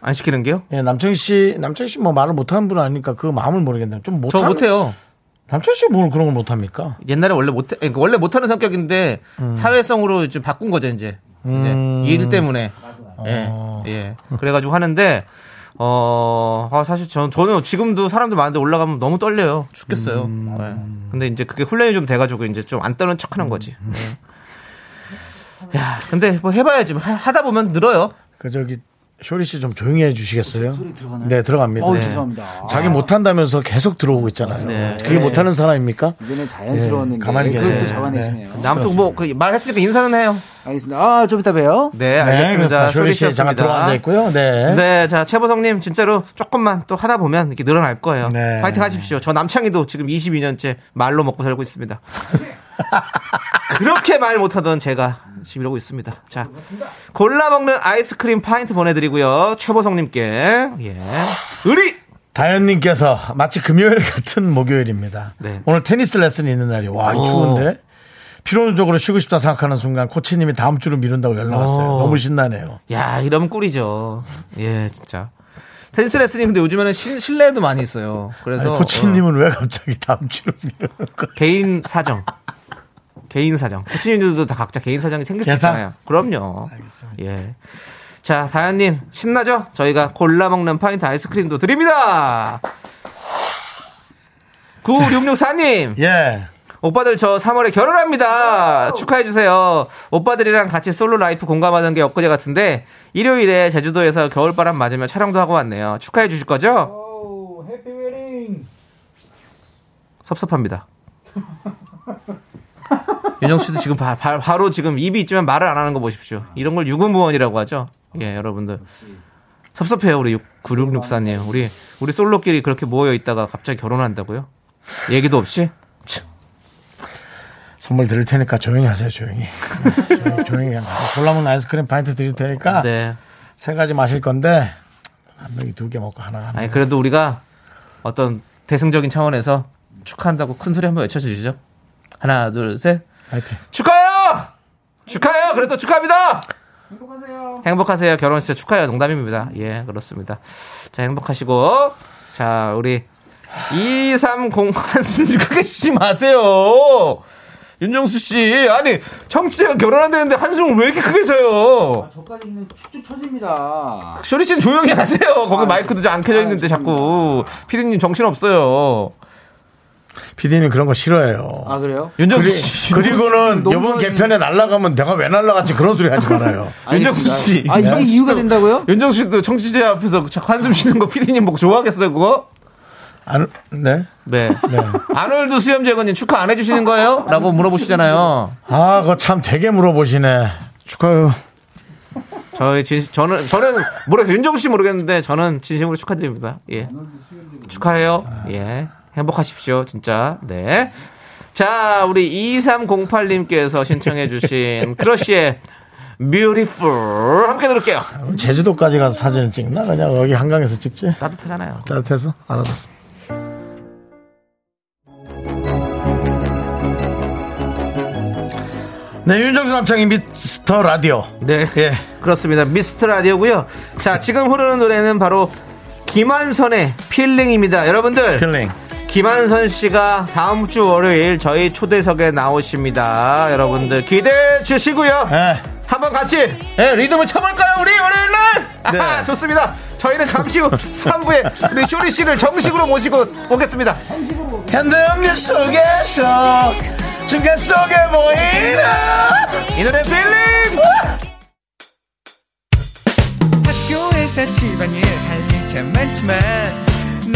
[SPEAKER 2] 안 시키는 게요?
[SPEAKER 1] 예, 남창희 씨, 남창희 씨 뭐 말을 못하는 분 아니니까 그 마음을 모르겠네요.
[SPEAKER 2] 좀저
[SPEAKER 1] 못하는.
[SPEAKER 2] 못해요.
[SPEAKER 1] 남창희 씨뭘 그런 걸 못합니까?
[SPEAKER 2] 옛날에 원래 못해, 그러니까 원래 못하는 성격인데 사회성으로 좀 바꾼 거죠 이제.
[SPEAKER 1] 음.
[SPEAKER 2] 이제 일 때문에. 예,
[SPEAKER 1] 어.
[SPEAKER 2] 예. 그래가지고 하는데 어, 아, 사실 전, 저는 지금도 사람들 많은데 올라가면 너무 떨려요. 죽겠어요.
[SPEAKER 1] 음.
[SPEAKER 2] 예. 근데 이제 그게 훈련이 좀 돼가지고 이제 좀 안 떠는 척 하는 거지.
[SPEAKER 1] 음.
[SPEAKER 2] 예. 야, 근데 뭐 해봐야지. 하- 하다 보면 늘어요.
[SPEAKER 1] 그 저기 쇼리 씨 좀 조용히 해 주시겠어요? 네, 들어갑니다.
[SPEAKER 8] 어우,
[SPEAKER 1] 네.
[SPEAKER 8] 죄송합니다.
[SPEAKER 1] 자기 못한다면서 계속 들어오고 있잖아요.
[SPEAKER 2] 네.
[SPEAKER 1] 그게 못하는 사람입니까?
[SPEAKER 8] 이거는 자연스러운
[SPEAKER 1] 예, 가만히 계세요.
[SPEAKER 8] 잡아내시네요.
[SPEAKER 1] 네.
[SPEAKER 2] 아무튼 뭐, 그 말했으니까 인사는 해요.
[SPEAKER 8] 알겠습니다. 아, 좀 이따 봬요.
[SPEAKER 2] 네,
[SPEAKER 1] 네,
[SPEAKER 2] 알겠습니다.
[SPEAKER 1] 쇼리 씨 잠깐
[SPEAKER 2] 씨였습니다.
[SPEAKER 1] 들어 앉아 있고요. 네.
[SPEAKER 2] 네, 자, 최보성님, 진짜로 조금만 또 하다 보면 이렇게 늘어날 거예요.
[SPEAKER 1] 네.
[SPEAKER 2] 파이팅 하십시오. 저 남창희도 지금 22년째 말로 먹고 살고 있습니다. 그렇게 말 못하던 제가 지금 이러고 있습니다. 자, 골라 먹는 아이스크림 파인트 보내드리고요. 최보성님께, 예. 의리!
[SPEAKER 1] 다현님께서 마치 금요일 같은 목요일입니다.
[SPEAKER 2] 네.
[SPEAKER 1] 오늘 테니스 레슨이 있는 날이 와, 이
[SPEAKER 2] 오.
[SPEAKER 1] 추운데 피로적으로 쉬고 싶다 생각하는 순간 코치님이 다음 주로 미룬다고 연락 왔어요.
[SPEAKER 2] 오.
[SPEAKER 1] 너무 신나네요.
[SPEAKER 2] 야, 이러면 꿀이죠. 예, 진짜. 테니스 레슨이 근데 요즘에는 실, 실내에도 많이 있어요. 그래서.
[SPEAKER 1] 아니, 코치님은 왜 갑자기 다음 주로 미루는?
[SPEAKER 2] 어, 개인 사정. 개인 사정. 코치님들도 다 각자 개인 사정이 생길 수
[SPEAKER 1] 계산?
[SPEAKER 2] 있잖아요. 그럼요. 예. 자, 다현님, 신나죠? 저희가 골라 먹는 파인트 아이스크림도 드립니다! 9664님,
[SPEAKER 1] 예.
[SPEAKER 2] 오빠들 저 3월에 결혼합니다! 축하해 주세요. 오빠들이랑 같이 solo life 공감하는 게 엊그제 같은데, 일요일에 제주도에서 겨울바람 맞으며 촬영도 하고 왔네요. 축하해 주실 거죠?
[SPEAKER 8] Happy wedding.
[SPEAKER 2] 섭섭합니다. 윤정 씨도 지금 바, 로 지금 입이 있지만 말을 안 하는 거 보십시오. 이런 걸 유구무원이라고 하죠. 예, 여러분들. 섭섭해요, 우리 9664님. 우리, 우리 솔로끼리 그렇게 모여 있다가 갑자기 결혼한다고요? 얘기도 없이? 참.
[SPEAKER 1] 선물 드릴 테니까 조용히 하세요, 조용히. 네, 조용히, 조용히 하세요. 골라먹는 아이스크림 파인트 드릴 테니까
[SPEAKER 2] 네.
[SPEAKER 1] 세 가지 마실 건데 한 명이 두 개 먹고 하나 하나.
[SPEAKER 2] 아니, 그래도 우리가 어떤 대승적인 차원에서 축하한다고 큰 소리 한번 외쳐주시죠. 하나, 둘, 셋.
[SPEAKER 1] 하여튼.
[SPEAKER 2] 축하해요! 축하해요! 그래도 축하합니다! 행복하세요. 행복하세요. 결혼 진짜 축하해요. 농담입니다. 예, 그렇습니다. 자, 행복하시고. 자, 우리 230 한숨 크게 쉬지 마세요. 윤정수 씨, 아니 청취자가 결혼한다는데 한숨을 왜 이렇게 크게 쉬어요?
[SPEAKER 8] 저까지는 쭉쭉 쳐집니다.
[SPEAKER 2] 쇼리 씨는 조용히 하세요. 거기
[SPEAKER 8] 아,
[SPEAKER 2] 마이크도 안 켜져 있는데
[SPEAKER 8] 아,
[SPEAKER 2] 자꾸 피디님 정신 없어요.
[SPEAKER 1] 피디님 그런 거 싫어해요.
[SPEAKER 8] 아 그래요?
[SPEAKER 2] 윤정수
[SPEAKER 1] 그리,
[SPEAKER 2] 씨,
[SPEAKER 1] 그리고는 이번 개편에 날라가면 내가 왜 날라갔지 그런 소리 하지 말아요.
[SPEAKER 2] 윤정수 씨.
[SPEAKER 8] 아 이게 이유가 된다고요?
[SPEAKER 2] 윤정수 씨도 청취자 앞에서 한숨 쉬는 거 피디님 보고 좋아하겠어요, 그거?
[SPEAKER 1] 안, 네?
[SPEAKER 2] 네. 아놀드 수염 제거님 축하 안 해주시는 거예요? 라고 물어보시잖아요.
[SPEAKER 1] 아, 그거 참 되게 물어보시네. 축하해요.
[SPEAKER 2] 저희 진, 저는, 저는 모르겠어요. 윤정수 씨 모르겠는데 저는 진심으로 축하드립니다. 예. 축하해요. 예. 행복하십시오. 진짜. 네. 자, 우리 2308님께서 신청해주신 크러쉬의 Beautiful. 함께 들을게요.
[SPEAKER 1] 제주도까지 가서 사진을 찍나? 그냥 여기 한강에서 찍지?
[SPEAKER 2] 따뜻하잖아요.
[SPEAKER 1] 따뜻해서? 알았어. 네, 윤정수 남창희 미스터 라디오.
[SPEAKER 2] 네.
[SPEAKER 1] 예.
[SPEAKER 2] 그렇습니다. 미스터 라디오고요. 자, 지금 흐르는 노래는 바로 김한선의 Feeling입니다. 여러분들.
[SPEAKER 1] Feeling.
[SPEAKER 2] 김한선 씨가 다음 주 월요일 저희 초대석에 나오십니다. 여러분들 기대해 주시고요.
[SPEAKER 1] 예.
[SPEAKER 2] 한번 같이 예, 리듬을 쳐볼까요? 우리 월요일 날?
[SPEAKER 1] 네.
[SPEAKER 2] 아하, 좋습니다. 저희는 잠시 후 3부에 우리 쇼리 씨를 정식으로 모시고 오겠습니다.
[SPEAKER 1] 현대음료 속에서 중간 속에 보이는
[SPEAKER 2] 이 노래 필링!
[SPEAKER 5] 학교에서 집안일 할일참 많지만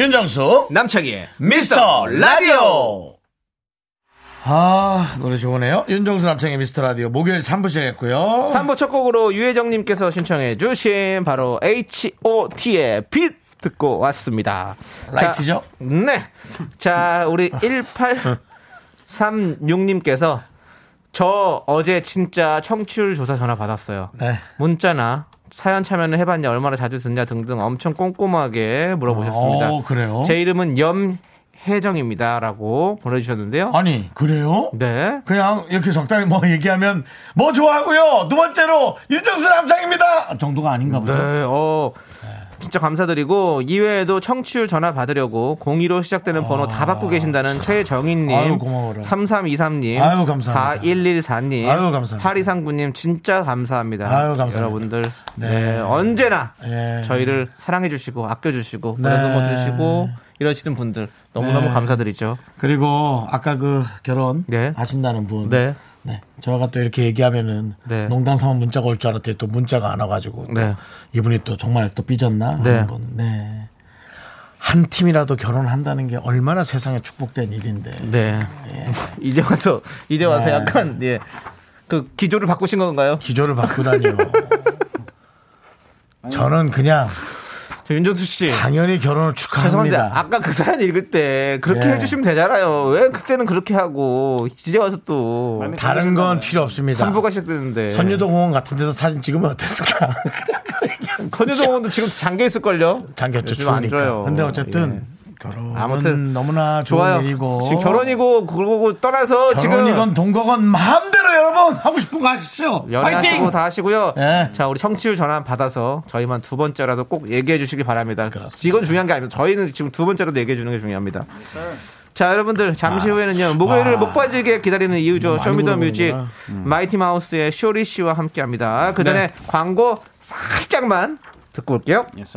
[SPEAKER 1] 윤정수
[SPEAKER 2] 남창희의
[SPEAKER 1] 미스터 라디오. 아, 노래 좋으네요. 윤정수 남창희 미스터 라디오. 목요일 3부 시작했고요.
[SPEAKER 2] 3부 첫 곡으로 유혜정님께서 신청해 주신 바로 H.O.T의 빛 듣고 왔습니다.
[SPEAKER 1] 라이트죠?
[SPEAKER 2] 자, 네. 자, 우리 1836님께서 저 어제 진짜 청취율 조사 전화 받았어요.
[SPEAKER 1] 네.
[SPEAKER 2] 문자나 사연 참여는 해봤냐, 얼마나 자주 듣냐 등등 엄청 꼼꼼하게 물어보셨습니다.
[SPEAKER 1] 어, 그래요?
[SPEAKER 2] 제 이름은 염 혜정입니다라고 보내주셨는데요.
[SPEAKER 1] 아니, 그래요?
[SPEAKER 2] 네.
[SPEAKER 1] 그냥 이렇게 적당히 뭐 얘기하면 뭐 좋아하고요. 두 번째로 윤정수 남창입니다. 정도가 아닌가 보죠.
[SPEAKER 2] 네, 어, 진짜 감사드리고 이외에도 청취율 전화 받으려고 02로 시작되는 번호 다 받고 계신다는 최정인님,
[SPEAKER 1] 아. 아유, 고마워라.
[SPEAKER 2] 3323님,
[SPEAKER 1] 아유, 감사합니다.
[SPEAKER 2] 4114님,
[SPEAKER 1] 아유, 감사합니다.
[SPEAKER 2] 8239님 진짜 감사합니다.
[SPEAKER 1] 아유, 감사합니다.
[SPEAKER 2] 여러분들
[SPEAKER 1] 네.
[SPEAKER 2] 네, 언제나
[SPEAKER 1] 예.
[SPEAKER 2] 저희를 사랑해주시고 아껴주시고
[SPEAKER 1] 네.
[SPEAKER 2] 보내주시고 이러시는 분들 너무너무
[SPEAKER 1] 네.
[SPEAKER 2] 감사드리죠.
[SPEAKER 1] 그리고 아까 그 결혼
[SPEAKER 2] 네.
[SPEAKER 1] 하신다는 분.
[SPEAKER 2] 네.
[SPEAKER 1] 네. 저희가 또 이렇게 얘기하면은
[SPEAKER 2] 네.
[SPEAKER 1] 농담 삼아 문자가 올 줄 알았더니 또 문자가 안 와가지고 또
[SPEAKER 2] 네.
[SPEAKER 1] 이분이 또 정말 또 삐졌나
[SPEAKER 2] 네.
[SPEAKER 1] 분. 네. 한 팀이라도 결혼한다는 게 얼마나 세상에 축복된 일인데.
[SPEAKER 2] 네. 이제 와서 이제 와서
[SPEAKER 1] 네.
[SPEAKER 2] 약간 예. 그 기조를 바꾸신 건가요?
[SPEAKER 1] 기조를 바꾸다니요. 저는 그냥
[SPEAKER 2] 저 윤정수 씨.
[SPEAKER 1] 당연히 결혼을
[SPEAKER 2] 죄송한데
[SPEAKER 1] 축하합니다.
[SPEAKER 2] 아까 그 사연 읽을 때 그렇게
[SPEAKER 1] 예.
[SPEAKER 2] 해주시면 되잖아요. 왜 그때는 그렇게 하고 이제 와서 또
[SPEAKER 1] 다른 건 필요 없습니다.
[SPEAKER 2] 3부가 시작되는데
[SPEAKER 1] 선유도 공원 같은 데서 사진 찍으면 어땠을까?
[SPEAKER 2] 선유동원도 지금 잠겨 있을걸요.
[SPEAKER 1] 잠겼죠,
[SPEAKER 2] 요즘 안
[SPEAKER 1] 추우니까.
[SPEAKER 2] 좋아요.
[SPEAKER 1] 근데 어쨌든
[SPEAKER 2] 예.
[SPEAKER 1] 결혼은
[SPEAKER 2] 아무튼
[SPEAKER 1] 너무나 좋은
[SPEAKER 2] 좋아요.
[SPEAKER 1] 일이고
[SPEAKER 2] 지금 결혼이고 그러고 떠나서
[SPEAKER 1] 결혼이건
[SPEAKER 2] 지금
[SPEAKER 1] 동거건 마음대로 여러분 하고 싶은 거 하십시오.
[SPEAKER 2] 연애하시고! 다 하시고요.
[SPEAKER 1] 예.
[SPEAKER 2] 자, 우리 청취율 전화 받아서 저희만 두 번째라도 꼭 얘기해 주시기 바랍니다.
[SPEAKER 1] 그렇습니다.
[SPEAKER 2] 이건 중요한 게 아닙니다. 저희는 지금 두 번째라도 얘기해 주는 게 중요합니다. 자, 여러분들 잠시 후에는요. 목요일을 목 빠지게 기다리는 이유죠. Show Me The Music
[SPEAKER 1] 물어보는구나.
[SPEAKER 2] Mighty Mouth의 쇼리 씨와 함께합니다. 그 전에
[SPEAKER 1] 네.
[SPEAKER 2] 광고 살짝만 듣고 올게요.
[SPEAKER 8] Yes,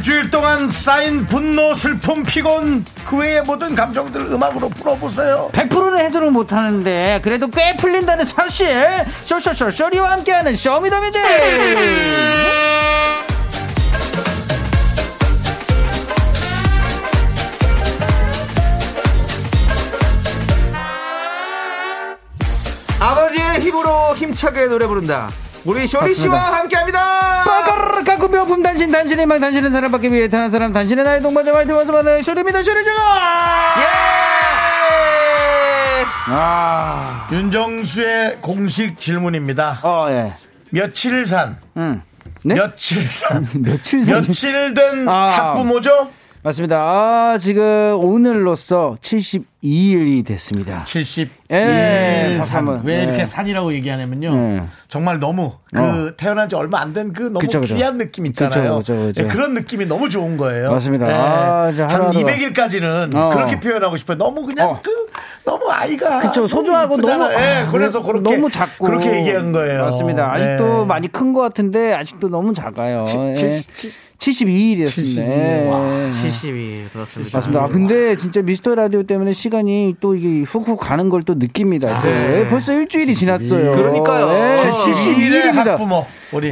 [SPEAKER 1] 일주일 동안 쌓인 분노 슬픔 피곤 그 외의 모든 감정들 음악으로 풀어보세요.
[SPEAKER 8] 100%는 해소를 못하는데 그래도 꽤 풀린다는 사실. 쇼쇼쇼 쇼리와 함께하는 Show Me the Music!
[SPEAKER 2] 아버지의 힘으로 힘차게 노래 부른다 우리 쇼리 씨와 함께합니다
[SPEAKER 8] 빠까르르 깎고 명품 단신 단신의 망 단신은 사랑받기 위해 태어난 사람 단신의 나의 동반자 말트 와서 받는 쇼리입니다 쇼리 질러
[SPEAKER 2] 예!
[SPEAKER 8] 아,
[SPEAKER 1] 윤정수의 공식 질문입니다
[SPEAKER 8] 어, 예.
[SPEAKER 1] 며칠 산
[SPEAKER 8] 음. 네?
[SPEAKER 1] 며칠 산
[SPEAKER 8] 며칠 산
[SPEAKER 1] 며칠 된
[SPEAKER 8] 아.
[SPEAKER 1] 학부모죠?
[SPEAKER 8] 맞습니다. 아, 지금 오늘로써 72일이 됐습니다.
[SPEAKER 1] 71
[SPEAKER 8] 예,
[SPEAKER 1] 산. 왜
[SPEAKER 8] 예.
[SPEAKER 1] 이렇게 산이라고 얘기하냐면요.
[SPEAKER 8] 네.
[SPEAKER 1] 정말 너무 그 태어난 지 얼마 안 된 그 너무
[SPEAKER 8] 그쵸, 그쵸.
[SPEAKER 1] 귀한 느낌 있잖아요.
[SPEAKER 8] 그쵸, 그쵸, 그쵸.
[SPEAKER 1] 예, 그런 느낌이 너무 좋은 거예요.
[SPEAKER 8] 맞습니다.
[SPEAKER 1] 예.
[SPEAKER 8] 아,
[SPEAKER 1] 한
[SPEAKER 8] 하루하루가-
[SPEAKER 1] 200일까지는
[SPEAKER 8] 어.
[SPEAKER 1] 그렇게 표현하고 싶어요. 너무 그냥
[SPEAKER 8] 어.
[SPEAKER 1] 그 너무 아이가
[SPEAKER 8] 그쵸,
[SPEAKER 1] 너무
[SPEAKER 8] 소중하고
[SPEAKER 1] 이쁘잖아요.
[SPEAKER 8] 너무,
[SPEAKER 1] 예,
[SPEAKER 8] 아,
[SPEAKER 1] 그래서 그렇게
[SPEAKER 8] 너무 작고.
[SPEAKER 1] 그렇게 얘기한 거예요.
[SPEAKER 8] 맞습니다. 아직도
[SPEAKER 1] 예.
[SPEAKER 8] 많이 큰 것 같은데, 아직도 너무 작아요. 예.
[SPEAKER 1] 칠- 칠-
[SPEAKER 8] 72일이었습니다. 예.
[SPEAKER 1] 72일. 와.
[SPEAKER 2] 72 그렇습니다
[SPEAKER 8] 맞습니다. 아, 근데 진짜 미스터 라디오 때문에 시 간이 또 이게 훅훅 가는 걸 또 느낍니다. 네. 벌써 일주일이 지났어요.
[SPEAKER 2] 그러니까요.
[SPEAKER 8] 네,
[SPEAKER 1] 72일의
[SPEAKER 8] 72일입니다.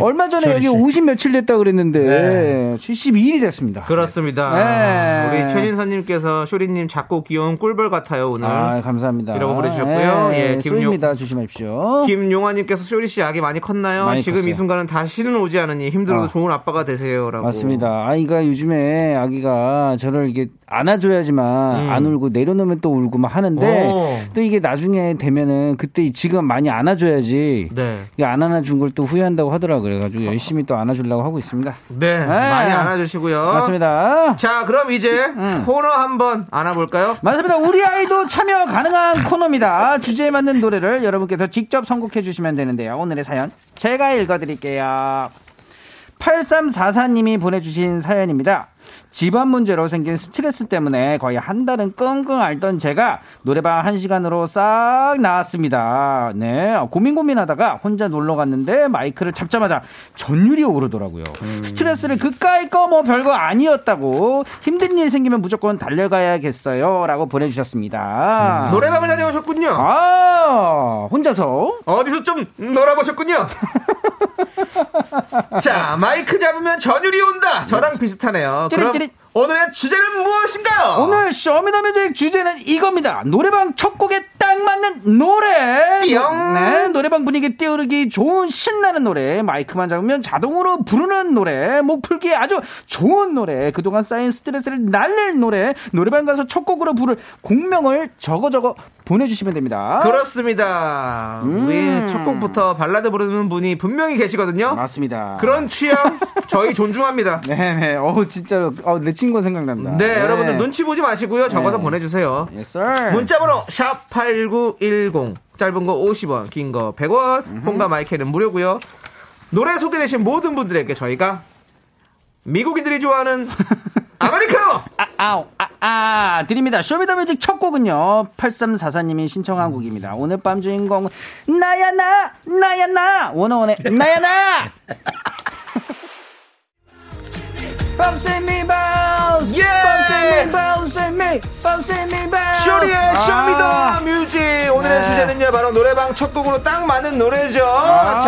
[SPEAKER 8] 얼마 전에 여기
[SPEAKER 1] 씨.
[SPEAKER 8] 50 며칠 됐다 그랬는데
[SPEAKER 1] 네.
[SPEAKER 8] 72일이 됐습니다.
[SPEAKER 2] 그렇습니다
[SPEAKER 8] 네.
[SPEAKER 2] 우리 최진선님께서 쇼리님 작고 귀여운 꿀벌 같아요 오늘
[SPEAKER 8] 아, 감사합니다.
[SPEAKER 2] 이라고 보내주셨고요. 예, 김용-
[SPEAKER 8] 쏘입니다. 조심하십시오.
[SPEAKER 2] 김용화님께서 쇼리 씨 아기 많이 컸나요?
[SPEAKER 8] 많이
[SPEAKER 2] 지금
[SPEAKER 8] 컸어요.
[SPEAKER 2] 이 순간은 다시는 오지 않으니 힘들어도
[SPEAKER 8] 어.
[SPEAKER 2] 좋은 아빠가 되세요라고.
[SPEAKER 8] 맞습니다. 아이가 요즘에 아기가 저를 이게 안아줘야지만
[SPEAKER 2] 음.
[SPEAKER 8] 안 울고 내려놓으면 또 울고 막 하는데
[SPEAKER 1] 오.
[SPEAKER 8] 또 이게 나중에 되면은 그때 지금 많이 안아줘야지
[SPEAKER 2] 네.
[SPEAKER 8] 이게 안 안아준 걸 또 후회한다고 하더라고요. 그래가지고 열심히 또 안아주려고 하고 있습니다.
[SPEAKER 2] 네, 많이 안아주시고요.
[SPEAKER 8] 맞습니다.
[SPEAKER 2] 자, 그럼 이제
[SPEAKER 8] 음.
[SPEAKER 2] 코너 한번 안아볼까요?
[SPEAKER 8] 맞습니다. 우리 아이도 참여 가능한 코너입니다. 주제에 맞는 노래를 여러분께서 직접 선곡해 주시면 되는데요. 오늘의 사연 제가 읽어드릴게요. 8344님이 보내주신 사연입니다. 집안 문제로 생긴 스트레스 때문에 거의 한 달은 끙끙 앓던 제가 노래방 한 시간으로 싹 나왔습니다. 네. 고민 고민하다가 혼자 놀러 갔는데 마이크를 잡자마자 전율이 오르더라고요. 스트레스를 그까이 꺼 뭐 별거 아니었다고 힘든 일 생기면 무조건 달려가야겠어요. 라고 보내주셨습니다.
[SPEAKER 2] 노래방을 다녀오셨군요.
[SPEAKER 8] 아, 혼자서?
[SPEAKER 2] 어디서 좀 놀아보셨군요. 자, 마이크 잡으면 전율이 온다. 저랑 비슷하네요. 그럼
[SPEAKER 8] 찌릿찌릿.
[SPEAKER 2] 오늘의 주제는 무엇인가요?
[SPEAKER 8] 오늘 Show Me the Music 주제는 이겁니다. 노래방 첫 곡에 딱 맞는 노래.
[SPEAKER 2] 띠용.
[SPEAKER 8] 네, 노래방 분위기 띄우기 좋은 신나는 노래. 마이크만 잡으면 자동으로 부르는 노래. 목 풀기에 아주 좋은 노래. 그동안 쌓인 스트레스를 날릴 노래. 노래방 가서 첫 곡으로 부를 공명을 적어 적어 보내주시면 됩니다.
[SPEAKER 2] 그렇습니다. 우리 첫 곡부터 발라드 부르는 분이 분명히 계시거든요.
[SPEAKER 8] 맞습니다.
[SPEAKER 2] 그런 취향 저희 존중합니다.
[SPEAKER 8] 네네. 어우, 진짜, 어, 내 친구 생각난다.
[SPEAKER 2] 네, 여러분들 눈치 보지 마시고요. 적어서
[SPEAKER 8] 네.
[SPEAKER 2] 보내주세요.
[SPEAKER 8] Yes.
[SPEAKER 2] 문자번호 샵 8910 짧은 거 50원 긴 거 100원 폰과 마이크는 무료고요 노래 소개되신 모든 분들에게 저희가 미국인들이 좋아하는 아메리카노
[SPEAKER 8] 아, 아우, 아, 아, 드립니다. Show Me the Music 첫 곡은요, 8344님이 신청한 곡입니다. 오늘 밤 주인공, 나야, 나, 나야, 나, 워너원의 나야, 나!
[SPEAKER 2] 예!
[SPEAKER 8] bounce bounce
[SPEAKER 2] 쇼리의
[SPEAKER 8] 아.
[SPEAKER 2] Show Me the Music 오늘의
[SPEAKER 8] 네.
[SPEAKER 2] 주제는요 바로 노래방 첫 곡으로 딱 맞는 노래죠
[SPEAKER 8] 아.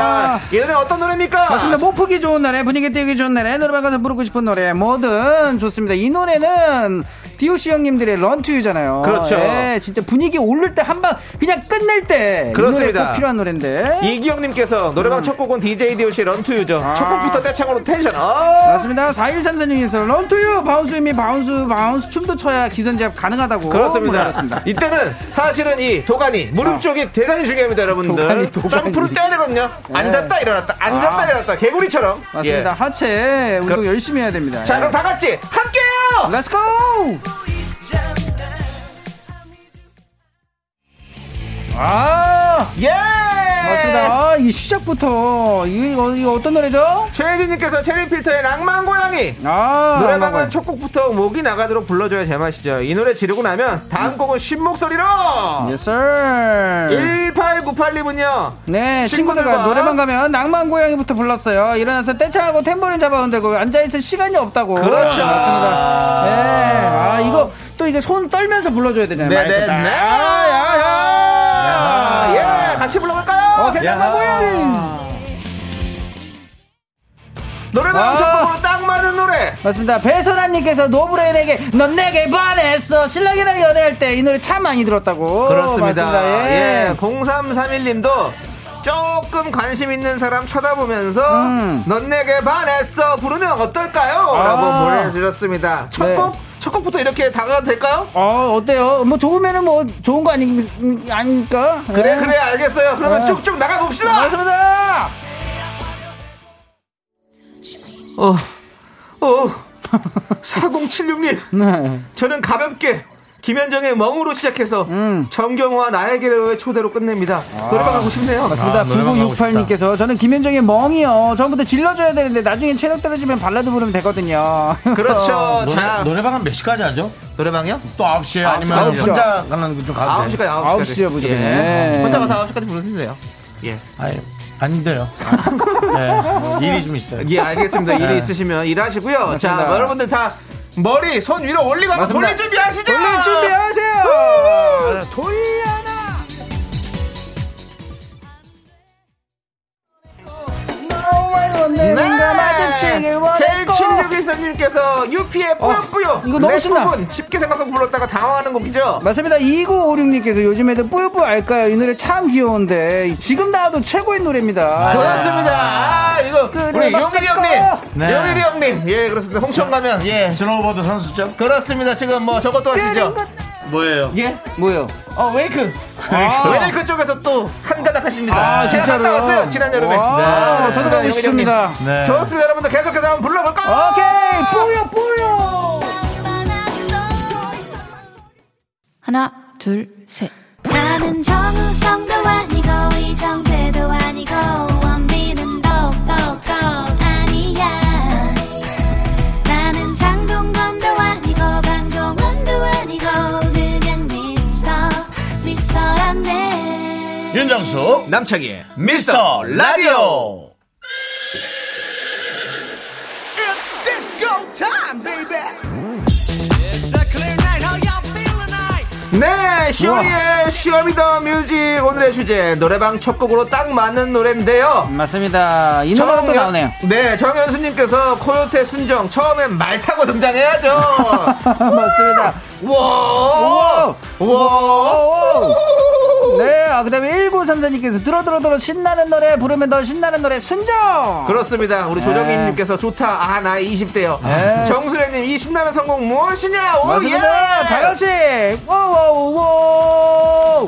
[SPEAKER 2] 자이 노래 어떤 노래입니까
[SPEAKER 8] 맞습니다. 못 풀기 좋은 노래, 분위기 띄우기 좋은 노래, 노래방 가서 부르고 싶은 노래, 뭐든 좋습니다. 이 노래는 DOC 형님들의 Run To You잖아요.
[SPEAKER 2] 그렇죠.
[SPEAKER 8] 예, 진짜 분위기 오를 때 한 방 그냥 끝낼 때.
[SPEAKER 2] 그렇습니다.
[SPEAKER 8] 꼭 필요한 노래인데.
[SPEAKER 2] 이기영님께서 노래방 첫 곡은 DJ 디오씨 런투유죠
[SPEAKER 8] 음. 아.
[SPEAKER 2] 첫 곡부터 떼창으로 텐션 어.
[SPEAKER 8] 맞습니다. 4134님께서 Run To You bounce 이미 bounce bounce 춤도 춰야 기선제압 가능하다고.
[SPEAKER 2] 그렇습니다. 이때는 사실은 이 도가니 무릎 쪽이 대단히 중요합니다, 여러분들.
[SPEAKER 8] 도가니, 도가니.
[SPEAKER 2] 점프를 떼야 되거든요. 앉았다 일어났다, 앉았다
[SPEAKER 8] 아.
[SPEAKER 2] 일어났다, 개구리처럼.
[SPEAKER 8] 맞습니다.
[SPEAKER 2] 예.
[SPEAKER 8] 하체 운동
[SPEAKER 2] 그-
[SPEAKER 8] 열심히 해야 됩니다.
[SPEAKER 2] 자, 그럼 다 같이 함께요.
[SPEAKER 8] Let's go! 아!
[SPEAKER 2] 예.
[SPEAKER 8] 맞습니다. 아, 이 시작부터 이거, 이거 어떤 노래죠?
[SPEAKER 2] 최혜진님께서 체리필터의 낭만 고양이.
[SPEAKER 8] 아,
[SPEAKER 2] 노래방은 첫 곡부터 목이 나가도록 불러줘야 제맛이죠. 이 노래 지르고 나면 다음 곡은 쉰 목소리로.
[SPEAKER 8] Yes, sir.
[SPEAKER 2] 1898님은요.
[SPEAKER 8] 네, 친구들과
[SPEAKER 2] 친구들과
[SPEAKER 8] 노래방 가면 낭만 고양이부터 불렀어요. 일어나서 떼창하고 템버린 잡아온 되고 앉아 있을 시간이 없다고.
[SPEAKER 2] 그렇죠.
[SPEAKER 8] 맞습니다. 네. 아, 이거 또 이게 손 떨면서 불러줘야 되잖아요. 마이크 딱.
[SPEAKER 2] 네네네.
[SPEAKER 8] 야, 야.
[SPEAKER 2] 예, 같이 불러볼까요?
[SPEAKER 8] 오케이, 낭만 고양이.
[SPEAKER 2] 노래방
[SPEAKER 8] 아.
[SPEAKER 2] 첫 곡으로 딱 맞는 노래.
[SPEAKER 8] 맞습니다. 배선아님께서 노브레인에게 넌 내게 반했어. 신랑이랑 연애할 때 이 노래 참 많이 들었다고.
[SPEAKER 2] 그렇습니다.
[SPEAKER 8] 맞습니다.
[SPEAKER 2] 예.
[SPEAKER 8] 예.
[SPEAKER 2] 0331님도 조금 관심 있는 사람 쳐다보면서
[SPEAKER 8] 음.
[SPEAKER 2] 넌 내게 반했어 부르면 어떨까요?
[SPEAKER 8] 아.
[SPEAKER 2] 라고 보내주셨습니다. 첫
[SPEAKER 8] 네.
[SPEAKER 2] 곡? 첫 곡부터 이렇게 다가가도 될까요?
[SPEAKER 8] 어, 어때요? 뭐 좋으면은 뭐 좋은 거 아니, 아닙니까?
[SPEAKER 2] 그래
[SPEAKER 8] 예.
[SPEAKER 2] 그래 알겠어요. 그러면
[SPEAKER 8] 아.
[SPEAKER 2] 쭉쭉 나가봅시다.
[SPEAKER 8] 맞습니다.
[SPEAKER 2] 어, 어, 4076님
[SPEAKER 8] 네.
[SPEAKER 2] 저는 가볍게 김현정의 멍으로 시작해서
[SPEAKER 8] 음.
[SPEAKER 2] 정경화 나에게로의 초대로 끝냅니다. 노래방 가고 싶네요.
[SPEAKER 8] 맞습니다.
[SPEAKER 1] 아, 노래방 가고
[SPEAKER 8] 9968님께서 저는 김현정의 멍이요. 처음부터 질러줘야 되는데 나중에 체력 떨어지면 발라드 부르면 되거든요.
[SPEAKER 2] 그렇죠.
[SPEAKER 1] 노래,
[SPEAKER 2] 자,
[SPEAKER 1] 노래 방은 몇 시까지 하죠?
[SPEAKER 2] 노래방이요?
[SPEAKER 1] 또 9시에
[SPEAKER 2] 아홉
[SPEAKER 1] 아니면
[SPEAKER 2] 시, 아홉
[SPEAKER 1] 혼자 가는 거좀 가도 돼.
[SPEAKER 2] 9시까지 9시까지.
[SPEAKER 8] 아홉 시요, 무조건.
[SPEAKER 2] 예.
[SPEAKER 8] 네.
[SPEAKER 2] 혼자 가서 9시까지 부르면 돼요. 예.
[SPEAKER 1] 아니, 아닌데요. 네, 뭐 일이 좀 있어요.
[SPEAKER 2] 예, 알겠습니다. 일이
[SPEAKER 1] 네.
[SPEAKER 2] 있으시면 일하시고요. 자,
[SPEAKER 8] 맞습니다.
[SPEAKER 2] 뭐 여러분들 다 머리 손 위로 올리고 한번 돌릴 준비하시죠.
[SPEAKER 8] 돌릴 준비하세요. 아, 돌려라.
[SPEAKER 2] 네.
[SPEAKER 8] 네.
[SPEAKER 2] 7613님께서 UP의 어, 뿌요뿌요.
[SPEAKER 8] 어, 이거 너무 신나.
[SPEAKER 2] 쉽게 생각하고 불렀다가 당황하는 곡이죠?
[SPEAKER 8] 맞습니다. 2956님께서 요즘에도 뿌요뿌요 알까요? 이 노래 참 귀여운데 지금 나와도 최고의 노래입니다.
[SPEAKER 2] 그렇습니다. 아, 이거 우리 용일이 형님.
[SPEAKER 1] 네.
[SPEAKER 2] 용일이 형님. 예, 그렇습니다. 홍천 가면 예.
[SPEAKER 1] 스노우보드 선수죠.
[SPEAKER 2] 그렇습니다. 지금 뭐 저것 도 하시죠.
[SPEAKER 1] 뭐예요?
[SPEAKER 2] 예.
[SPEAKER 8] 뭐요?
[SPEAKER 2] 어, wake.
[SPEAKER 8] 아.
[SPEAKER 2] wake 쪽에서 또 한 가닥 하십니다.
[SPEAKER 8] 아, 진짜로?
[SPEAKER 2] 갔다 왔어요. 지난 여름에.
[SPEAKER 8] 와,
[SPEAKER 2] 네.
[SPEAKER 8] 저도 가고 싶습니다.
[SPEAKER 1] 네.
[SPEAKER 2] 좋습니다. 여러분들 계속해서 한번 불러볼까요?
[SPEAKER 8] 오케이, 뿌요, 뿌요.
[SPEAKER 7] 하나, 둘, 셋. 나는 정우성도 아니고 이정재도 아니고
[SPEAKER 1] 윤정수,
[SPEAKER 2] 남창희의
[SPEAKER 1] 미스터 라디오.
[SPEAKER 2] 네, 쇼리의 Show Me the Music 오늘의 주제 노래방 첫 곡으로 딱 맞는 노래인데요.
[SPEAKER 8] 맞습니다. 이 노래가 또 나오네요.
[SPEAKER 2] 네, 정현수님께서 코요태 순정 처음엔 말 타고 등장해야죠.
[SPEAKER 8] 맞습니다.
[SPEAKER 2] 와, 와,
[SPEAKER 8] 네, 아, 그 다음에 1934님께서 들어, 들어, 들어, 신나는 노래, 부르면 더 신나는 노래, 순정!
[SPEAKER 2] 그렇습니다. 우리 조정희님께서 좋다. 아, 나 20대요.
[SPEAKER 8] 네.
[SPEAKER 2] 정수래님, 이 신나는 성공 무엇이냐? 오,
[SPEAKER 8] 맞습니다.
[SPEAKER 2] 예!
[SPEAKER 8] 다 같이! 워워워!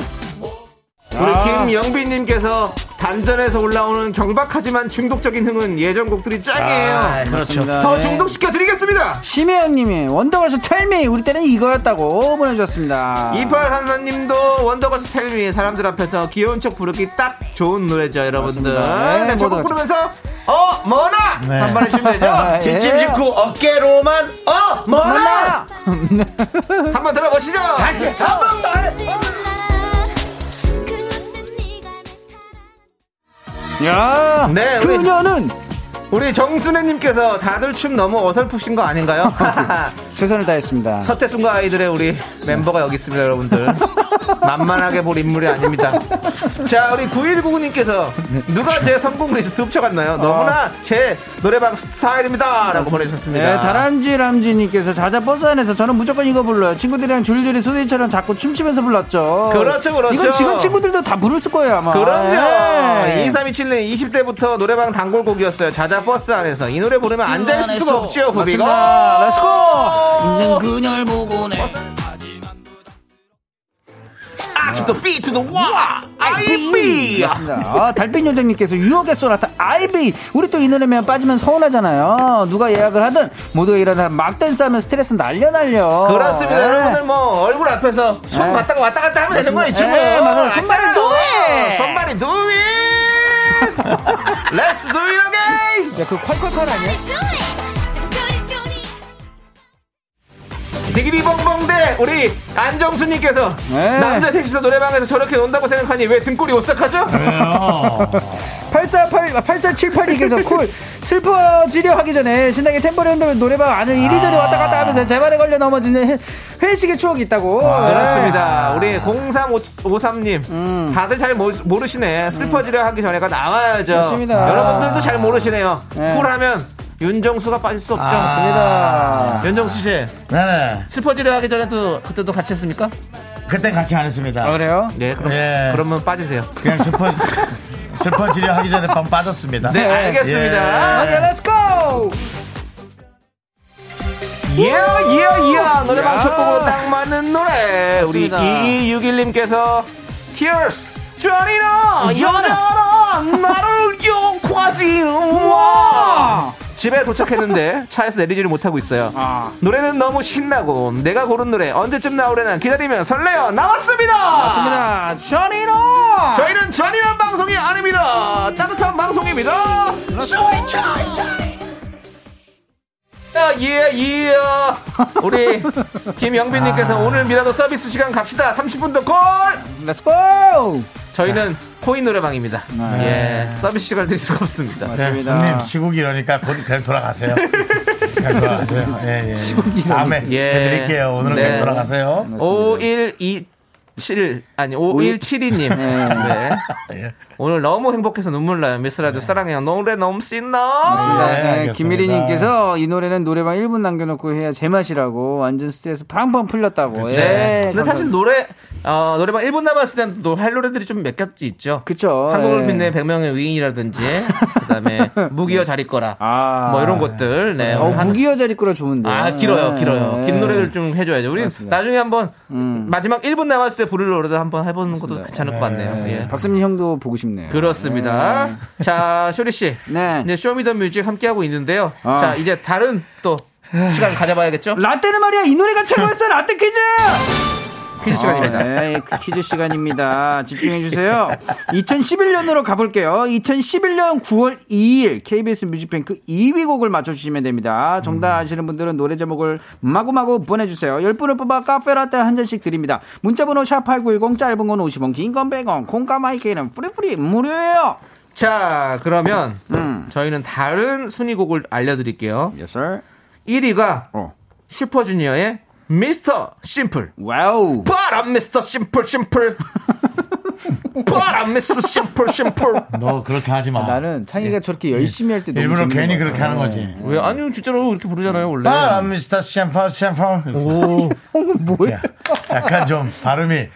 [SPEAKER 2] 우리
[SPEAKER 8] 아.
[SPEAKER 2] 김영빈님께서 단전에서 올라오는 경박하지만 중독적인 흥은 예전 곡들이 짱이에요.
[SPEAKER 1] 아, 그렇죠.
[SPEAKER 2] 더 중독시켜 드리겠습니다.
[SPEAKER 8] 심혜영님이 원더걸스 텔미 우리 때는 이거였다고 보내주셨습니다.
[SPEAKER 2] 28한사님도 원더걸스 텔미 사람들 앞에서 귀여운 척 부르기 딱 좋은 노래죠, 여러분들.
[SPEAKER 8] 네,
[SPEAKER 2] 네, 저곡 부르면서 어 뭐나
[SPEAKER 1] 네.
[SPEAKER 2] 한번 해주시면 되죠.
[SPEAKER 8] 예.
[SPEAKER 1] 뒷짐 짓고 어깨로만
[SPEAKER 2] 어 뭐나 한번 들어보시죠.
[SPEAKER 1] 다시 한 번만 해.
[SPEAKER 8] 야,
[SPEAKER 2] 네,
[SPEAKER 8] 그녀는
[SPEAKER 2] 우리 정순애님께서 다들 춤 너무 어설프신 거 아닌가요?
[SPEAKER 8] 최선을 다했습니다.
[SPEAKER 2] 서태순과 아이들의 우리 멤버가 여기 있습니다, 여러분들. 만만하게 볼 인물이 아닙니다. 자, 우리 9199님께서 누가 제 선곡 리스트 훔쳐갔나요? 너무나 제 노래방 스타일입니다. 라고 보내주셨습니다.
[SPEAKER 8] 네, 다람쥐 람쥐님께서 자자 버스 안에서 저는 무조건 이거 불러요. 친구들이랑 줄줄이 소세지처럼 자꾸 춤추면서 불렀죠.
[SPEAKER 2] 그렇죠, 그렇죠.
[SPEAKER 8] 이건 지금 친구들도 다 부를 거예요, 아마.
[SPEAKER 2] 그럼요.
[SPEAKER 8] 네.
[SPEAKER 2] 2327님 20대부터 노래방 단골곡이었어요. 자자 버스 안에서 이 노래 부르면 앉아 있을 수가 없지요.
[SPEAKER 8] 맞습니다. Let's go! 있는 그녀를 보고 내.
[SPEAKER 2] 아, to the B, to the Y, IB.
[SPEAKER 8] 아, 달빛 요정님께서 유혹의 소나타 아이비 우리 또 이 노래면 빠지면 서운하잖아요. 누가 예약을 하든 모두가 일어나 막 댄스 하면 스트레스 날려 날려.
[SPEAKER 2] 그렇습니다.
[SPEAKER 8] 네.
[SPEAKER 2] 여러분들 뭐 얼굴 앞에서 손
[SPEAKER 8] 네.
[SPEAKER 2] 맞다가 왔다 갔다 하면 되는 거예요, 이 친구.
[SPEAKER 8] 네. 손발을 do it.
[SPEAKER 2] 손발이 do it. Let's do it again.
[SPEAKER 8] 야, 그 콸콸콸 아니야?
[SPEAKER 2] 디기리벙벙대 우리 안정수님께서
[SPEAKER 8] 네.
[SPEAKER 2] 남자 셋이서 노래방에서 저렇게 논다고 생각하니 왜 등골이 오싹하죠?
[SPEAKER 8] 848, 8478님께서 쿨 슬퍼지려 하기 전에 신나게 탬버린 흔들면 노래방 안을 이리저리 왔다 갔다 하면서 제 발에 걸려 넘어지는 회- 회식의 추억이 있다고.
[SPEAKER 2] 그렇습니다. 우리 0353님 다들 잘 모, 모르시네. 슬퍼지려 하기 전에가 나와야죠.
[SPEAKER 8] 맞습니다.
[SPEAKER 2] 여러분들도 잘 모르시네요.
[SPEAKER 8] 네.
[SPEAKER 2] 쿨하면 윤정수가 빠질 수 없죠.
[SPEAKER 8] 맞습니다.
[SPEAKER 2] 윤정수 씨
[SPEAKER 1] 네네.
[SPEAKER 2] 슬퍼지려 하기 전에 도 그때도 같이 했습니까?
[SPEAKER 1] 그땐 같이 안 했습니다.
[SPEAKER 8] 아, 그래요?
[SPEAKER 2] 네, 그럼
[SPEAKER 1] 예.
[SPEAKER 2] 그러면 빠지세요.
[SPEAKER 1] 그냥 슬퍼, 슬퍼지려 하기 전에 빵 빠졌습니다.
[SPEAKER 2] 네, 알겠습니다.
[SPEAKER 1] 예.
[SPEAKER 8] Let's go!
[SPEAKER 2] 예, 예, 예. 노래방
[SPEAKER 8] 야.
[SPEAKER 2] 첫 곡으로 딱 맞는 노래. 우리
[SPEAKER 8] 좋습니다.
[SPEAKER 2] 2261님께서 Tears. 잔인한 여자라 나를 욕하지는 마. 집에 도착했는데 차에서 내리지를 못하고 있어요.
[SPEAKER 8] 아.
[SPEAKER 2] 노래는 너무 신나고 내가 고른 노래 언제쯤 나오려나 기다리면 설레요. 나왔습니다.
[SPEAKER 8] 맞습니다. 저니로!
[SPEAKER 2] 저희는 잔인한 방송이 아닙니다. 따뜻한 방송입니다. 야, 예, 예. 우리 김영빈님께서 오늘 미라도 서비스 시간 갑시다. 30분 더 콜!
[SPEAKER 8] Let's go!
[SPEAKER 2] 저희는 코인 노래방입니다. 예, 서비스 시간을 드릴 수가 없습니다.
[SPEAKER 1] 네,
[SPEAKER 8] 맞습니다.
[SPEAKER 1] 형님 시국이 이러니까 곧 그냥 돌아가세요. 그냥 돌아가세요. 예, 예. 다음에
[SPEAKER 2] 예.
[SPEAKER 1] 해드릴게요. 오늘은
[SPEAKER 2] 네.
[SPEAKER 1] 그냥 돌아가세요.
[SPEAKER 2] 5127 아니 5172님. 네.
[SPEAKER 1] 예.
[SPEAKER 2] 오늘 너무 행복해서 눈물 나요. 미스라드 사랑해요. 노래 너무 신나.
[SPEAKER 1] 네,
[SPEAKER 8] 네. 김미리님께서 이 노래는 노래방 1분 남겨놓고 해야 제맛이라고 완전 스트레스 팡팡 풀렸다고.
[SPEAKER 1] 그쵸.
[SPEAKER 8] 예,
[SPEAKER 2] 근데 사실 노래 어, 노래방 1분 남았을 때도 할 노래들이 좀 몇 가지 있죠.
[SPEAKER 8] 그쵸.
[SPEAKER 2] 한국을
[SPEAKER 8] 예.
[SPEAKER 2] 빛낸 100명의 위인이라든지 그다음에 무기여 잘 있거라.
[SPEAKER 8] 아.
[SPEAKER 2] 뭐 이런 것들. 네.
[SPEAKER 8] 어,
[SPEAKER 2] 한-
[SPEAKER 8] 무기여 잘 있거라 좋은데.
[SPEAKER 2] 아, 길어요,
[SPEAKER 8] 네.
[SPEAKER 2] 길어요.
[SPEAKER 8] 네.
[SPEAKER 2] 긴 노래를 좀 해줘야죠. 우리
[SPEAKER 8] 맞습니다.
[SPEAKER 2] 나중에 한번
[SPEAKER 8] 음.
[SPEAKER 2] 마지막 1분 남았을 때 부를 노래도 한번 해보는 것도 괜찮을 것 같네요. 예.
[SPEAKER 8] 박상민 형도 보고 싶네요.
[SPEAKER 2] 그렇습니다. 자, 쇼리 씨.
[SPEAKER 8] 네.
[SPEAKER 2] 이제 Show Me The Music 함께 하고 있는데요.
[SPEAKER 8] 아.
[SPEAKER 2] 자, 이제 다른 또 시간 가져봐야겠죠?
[SPEAKER 8] 라떼는 말이야 이 노래가 최고였어 라떼 퀴즈
[SPEAKER 2] 퀴즈 시간입니다.
[SPEAKER 8] 어, 네, 그 퀴즈 시간입니다. 집중해 주세요. 2011년으로 가볼게요. 2011년 9월 2일 KBS 뮤직뱅크 2위 곡을 맞춰주시면 됩니다. 정답 아시는 분들은 노래 제목을 마구마구 보내주세요. 10분을 뽑아 카페라떼 한 잔씩 드립니다. 문자번호 샵8910 짧은 건 50원 긴 건 100원 콩과 마이크는 뿌리뿌리 무료예요.
[SPEAKER 2] 자, 그러면
[SPEAKER 8] 음.
[SPEAKER 2] 저희는 다른 순위곡을 알려드릴게요.
[SPEAKER 8] Yes sir.
[SPEAKER 2] 1위가
[SPEAKER 8] 어.
[SPEAKER 2] 슈퍼주니어의 Mr. Simple. Wow. 봐라 Mr. Simple Simple. 봐라 Mr. Simple Simple.
[SPEAKER 1] 너 그렇게 하지 마.
[SPEAKER 8] 나는 창희가 저렇게 열심히 할 때 너무
[SPEAKER 1] 일부러
[SPEAKER 8] 재밌는
[SPEAKER 1] 괜히
[SPEAKER 8] 것
[SPEAKER 1] 그렇게
[SPEAKER 8] 같아.
[SPEAKER 1] 하는 거지.
[SPEAKER 2] 왜 아니요 진짜로 이렇게 부르잖아요 원래.
[SPEAKER 1] 아, 미스터 샴푸 샴푸. 오,
[SPEAKER 8] 뭐야?
[SPEAKER 1] 약간 좀 발음이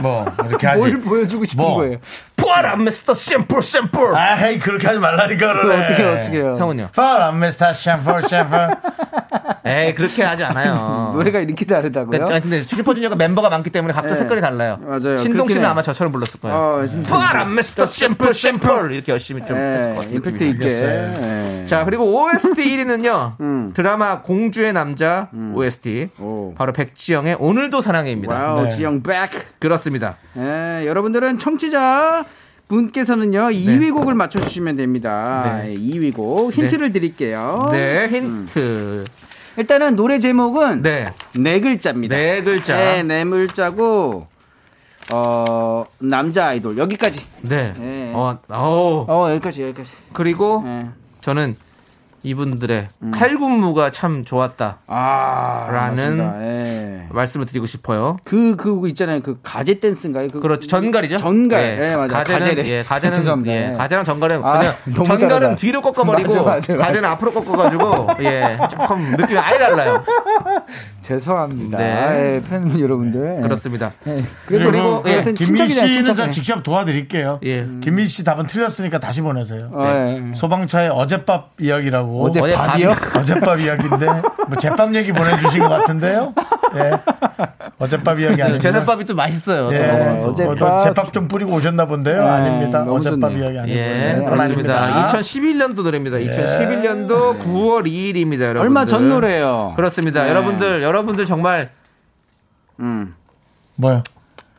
[SPEAKER 1] 뭐 이렇게 하지.
[SPEAKER 8] 뭘 보여주고 싶은
[SPEAKER 1] 뭐.
[SPEAKER 8] 거예요?
[SPEAKER 2] 바람 미스터 심플 심플.
[SPEAKER 1] 아, 헤이 그렇게 하지 말라니까 그러네.
[SPEAKER 8] 어떻게 어떻게 해요?
[SPEAKER 2] 형은요?
[SPEAKER 1] 바람 미스터 샴푸 샴푸.
[SPEAKER 2] 에이 그렇게 하지 않아요.
[SPEAKER 8] 노래가 이렇게 다르다고요?
[SPEAKER 2] 그러니까, 근데 슈퍼주니어가 멤버가 많기 때문에 각자
[SPEAKER 8] 네.
[SPEAKER 2] 색깔이 달라요.
[SPEAKER 8] 맞아요.
[SPEAKER 2] 신동 씨는. 아마 저처럼 불렀을 거예요.
[SPEAKER 8] 어.
[SPEAKER 2] 바람 미스터 심플 심플 이렇게 열심히 좀 했을 것
[SPEAKER 8] 네,
[SPEAKER 2] 같은
[SPEAKER 8] 임팩트 있게. 네.
[SPEAKER 2] 자 그리고 OST 1위는요
[SPEAKER 8] 음.
[SPEAKER 2] 드라마 공주의 남자 OST
[SPEAKER 8] 오.
[SPEAKER 2] 바로 백지영의 오늘도 사랑해입니다.
[SPEAKER 8] Wow,
[SPEAKER 1] 네.
[SPEAKER 8] 지영 백.
[SPEAKER 2] 그렇습니다.
[SPEAKER 8] 네, 여러분들은 청취자 분께서는요 2위 곡을 맞춰주시면 됩니다.
[SPEAKER 2] 네.
[SPEAKER 8] 2위 곡 힌트를 드릴게요.
[SPEAKER 2] 네 힌트
[SPEAKER 8] 일단은 노래 제목은 네,
[SPEAKER 2] 네
[SPEAKER 8] 글자입니다.
[SPEAKER 2] 네 글자.
[SPEAKER 8] 네, 네 글자고 어 남자 아이돌 여기까지.
[SPEAKER 2] 네.
[SPEAKER 8] 네.
[SPEAKER 2] 어, 어,
[SPEAKER 8] 어 여기까지 여기까지.
[SPEAKER 2] 그리고
[SPEAKER 8] 네.
[SPEAKER 2] 저는 이분들의 칼군무가 참 좋았다.
[SPEAKER 8] 아,
[SPEAKER 2] 라는.
[SPEAKER 8] 예.
[SPEAKER 2] 말씀을 드리고 싶어요.
[SPEAKER 8] 그, 그 있잖아요. 그 가재 댄스인가요? 그,
[SPEAKER 2] 그렇죠. 전갈이죠.
[SPEAKER 8] 전갈.
[SPEAKER 2] 예,
[SPEAKER 8] 예, 맞아요.
[SPEAKER 2] 가재는
[SPEAKER 8] 가재래.
[SPEAKER 2] 예, 가재는
[SPEAKER 8] 죄송합니다.
[SPEAKER 2] 예,
[SPEAKER 8] 예.
[SPEAKER 2] 가재랑 전갈은
[SPEAKER 8] 아,
[SPEAKER 2] 그냥 전갈은
[SPEAKER 8] 다르다.
[SPEAKER 2] 뒤로 꺾어버리고
[SPEAKER 8] 맞아, 맞아, 맞아.
[SPEAKER 2] 가재는 앞으로 꺾어가지고 예, 조금 느낌이 아예 달라요.
[SPEAKER 8] 죄송합니다.
[SPEAKER 2] 네.
[SPEAKER 8] 예, 팬 여러분들.
[SPEAKER 2] 그렇습니다.
[SPEAKER 8] 예.
[SPEAKER 2] 그리고,
[SPEAKER 8] 그리고,
[SPEAKER 2] 예,
[SPEAKER 8] 하여튼
[SPEAKER 1] 김민 씨는. 제가 직접 도와드릴게요.
[SPEAKER 2] 예.
[SPEAKER 1] 김민 씨 답은 틀렸으니까 다시 보내세요.
[SPEAKER 8] 어, 예.
[SPEAKER 1] 소방차의 어젯밥 이야기라고.
[SPEAKER 8] 어제
[SPEAKER 2] 어제
[SPEAKER 8] 밥이요?
[SPEAKER 1] 어젯밥 이야기인데 뭐 제밥 얘기 보내주신 것 같은데요. 예. 어젯밥 이야기 아닙니다.
[SPEAKER 2] 제사밥이 또 맛있어요.
[SPEAKER 1] 예.
[SPEAKER 8] 어,
[SPEAKER 1] 어젯밥
[SPEAKER 8] 어젯밥.
[SPEAKER 1] 제밥 좀 뿌리고 오셨나 본데요.
[SPEAKER 8] 네,
[SPEAKER 1] 아닙니다.
[SPEAKER 8] 좋네요.
[SPEAKER 1] 이야기 아니고요.
[SPEAKER 2] 예,
[SPEAKER 1] 네,
[SPEAKER 2] 그렇습니다.
[SPEAKER 1] 아닙니다.
[SPEAKER 2] 2011년도 노래입니다. 2011년도 9월 2일입니다, 여러분.
[SPEAKER 8] 얼마 전 노래예요.
[SPEAKER 2] 그렇습니다.
[SPEAKER 8] 네.
[SPEAKER 2] 여러분들, 여러분들 정말
[SPEAKER 8] 음.
[SPEAKER 1] 뭐요?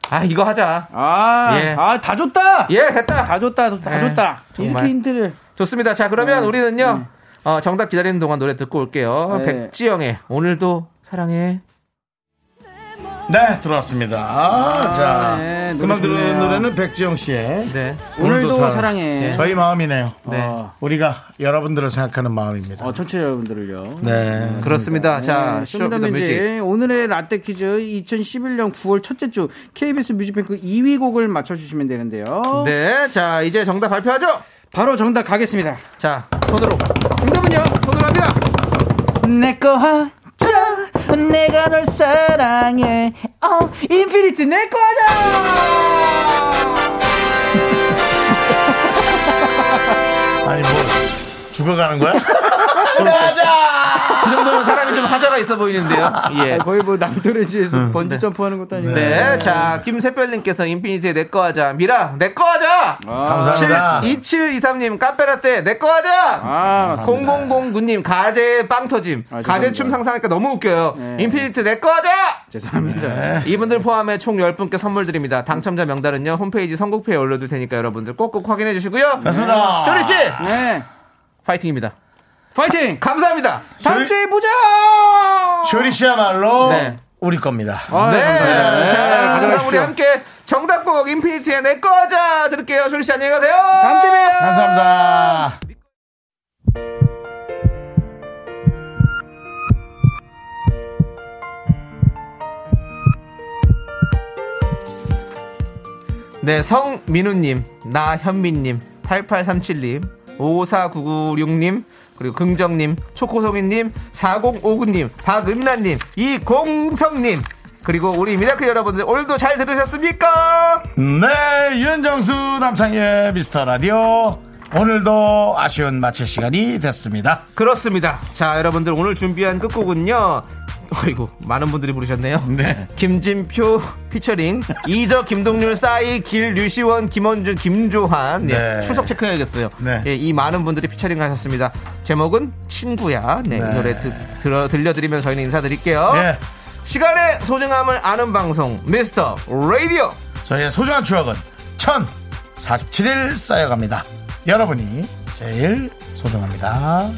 [SPEAKER 2] 아 이거 하자.
[SPEAKER 8] 아,
[SPEAKER 2] 예.
[SPEAKER 8] 아, 다 줬다!
[SPEAKER 2] 예, 됐다.
[SPEAKER 8] 다 줬다, 다
[SPEAKER 2] 예,
[SPEAKER 8] 줬다. 이렇게 힌트를.
[SPEAKER 2] 좋습니다. 자, 그러면 우리는요. 어, 정답 기다리는 동안 노래 듣고 올게요.
[SPEAKER 8] 네.
[SPEAKER 2] 백지영의 오늘도 사랑해.
[SPEAKER 1] 네, 들어왔습니다. 아, 자,
[SPEAKER 8] 네,
[SPEAKER 1] 그만 들은
[SPEAKER 8] 좋네요.
[SPEAKER 1] 노래는 백지영 씨의
[SPEAKER 2] 네.
[SPEAKER 8] 오늘도
[SPEAKER 1] 사랑.
[SPEAKER 8] 사랑해.
[SPEAKER 1] 저희 마음이네요.
[SPEAKER 2] 네.
[SPEAKER 8] 어,
[SPEAKER 1] 우리가 여러분들을 생각하는 마음입니다.
[SPEAKER 8] 어, 청취자 여러분들을요.
[SPEAKER 1] 네.
[SPEAKER 2] 그렇습니다. 자,
[SPEAKER 8] 네, Show Show
[SPEAKER 2] Me The
[SPEAKER 8] Music. Music. 오늘의 라떼 퀴즈 2011년 9월 첫째 주 KBS 뮤직뱅크 2위 곡을 맞춰주시면 되는데요.
[SPEAKER 2] 네. 자, 이제 정답 발표하죠.
[SPEAKER 8] 바로 정답 가겠습니다.
[SPEAKER 2] 자, 손으로.
[SPEAKER 8] 정답은요?
[SPEAKER 2] 손으로 합니다.
[SPEAKER 8] 내거 하자. 내가 널 사랑해. 어, 인피니트 내거 하자.
[SPEAKER 1] 아니, 뭐, 죽어가는 거야?
[SPEAKER 2] 그 정도면 사람이 좀 하자가 있어 보이는데요. 예.
[SPEAKER 8] 거의 뭐 남도래지에서 번지 점프하는 것도 아니고.
[SPEAKER 2] 네. 자, 김세별님께서 인피니트의 내꺼 하자. 미라, 내꺼 하자.
[SPEAKER 1] 감사합니다.
[SPEAKER 2] 2723님, 카페라떼, 내꺼 하자.
[SPEAKER 8] 아,
[SPEAKER 2] 0009님, 가재 빵 터짐.
[SPEAKER 8] 아, 죄송합니다.
[SPEAKER 2] 가재 춤 상상하니까 너무 웃겨요.
[SPEAKER 8] 네.
[SPEAKER 2] 인피니트 내꺼 하자.
[SPEAKER 8] 죄송합니다.
[SPEAKER 2] 이분들 포함해 총 10분께 선물 드립니다. 당첨자 명단은요, 홈페이지 선곡표에 올려둘 테니까 여러분들 꼭꼭 확인해 주시고요.
[SPEAKER 1] 맞습니다.
[SPEAKER 2] 쇼리씨,
[SPEAKER 8] 네.
[SPEAKER 2] 파이팅입니다.
[SPEAKER 8] 파이팅!
[SPEAKER 2] 감사합니다.
[SPEAKER 8] 다음 주에 보자!
[SPEAKER 1] 쇼리 씨야말로
[SPEAKER 2] 네.
[SPEAKER 1] 우리 겁니다.
[SPEAKER 8] 아,
[SPEAKER 2] 네.
[SPEAKER 8] 감사합니다.
[SPEAKER 2] 자,
[SPEAKER 8] 네,
[SPEAKER 2] 그럼
[SPEAKER 8] 가져가십시오.
[SPEAKER 2] 우리 함께 정답곡 인피니트의 내꺼 하자 들을게요. 쇼리 씨 안녕히 가세요.
[SPEAKER 8] 다음 주에 봬요!
[SPEAKER 1] 감사합니다.
[SPEAKER 2] 네, 성민우님, 나현민님, 8837님, 54996님, 그리고 긍정님, 초코송이님, 4059님, 박은란님, 이공성님, 그리고 우리 미라클 여러분들 오늘도 잘 들으셨습니까?
[SPEAKER 1] 네, 윤정수 남창희의 미스터 라디오. 오늘도 아쉬운 마칠 시간이 됐습니다.
[SPEAKER 2] 그렇습니다. 자, 여러분들 오늘 준비한 끝곡은요. 어이구, 많은 분들이 부르셨네요.
[SPEAKER 1] 네.
[SPEAKER 2] 김진표 피처링 이적 김동률 싸이 길 류시원 김원준 김조한 네,
[SPEAKER 1] 네.
[SPEAKER 2] 출석 체크해야겠어요.
[SPEAKER 1] 네.
[SPEAKER 2] 예, 이 많은 분들이 피처링 하셨습니다. 제목은 친구야. 네,
[SPEAKER 1] 네.
[SPEAKER 2] 이 노래 드, 들어, 들려드리면 저희는 인사드릴게요.
[SPEAKER 1] 네.
[SPEAKER 2] 시간의 소중함을 아는 방송 미스터 라디오.
[SPEAKER 1] 저희의 소중한 추억은 1047일 쌓여갑니다. 여러분이 제일 소중합니다.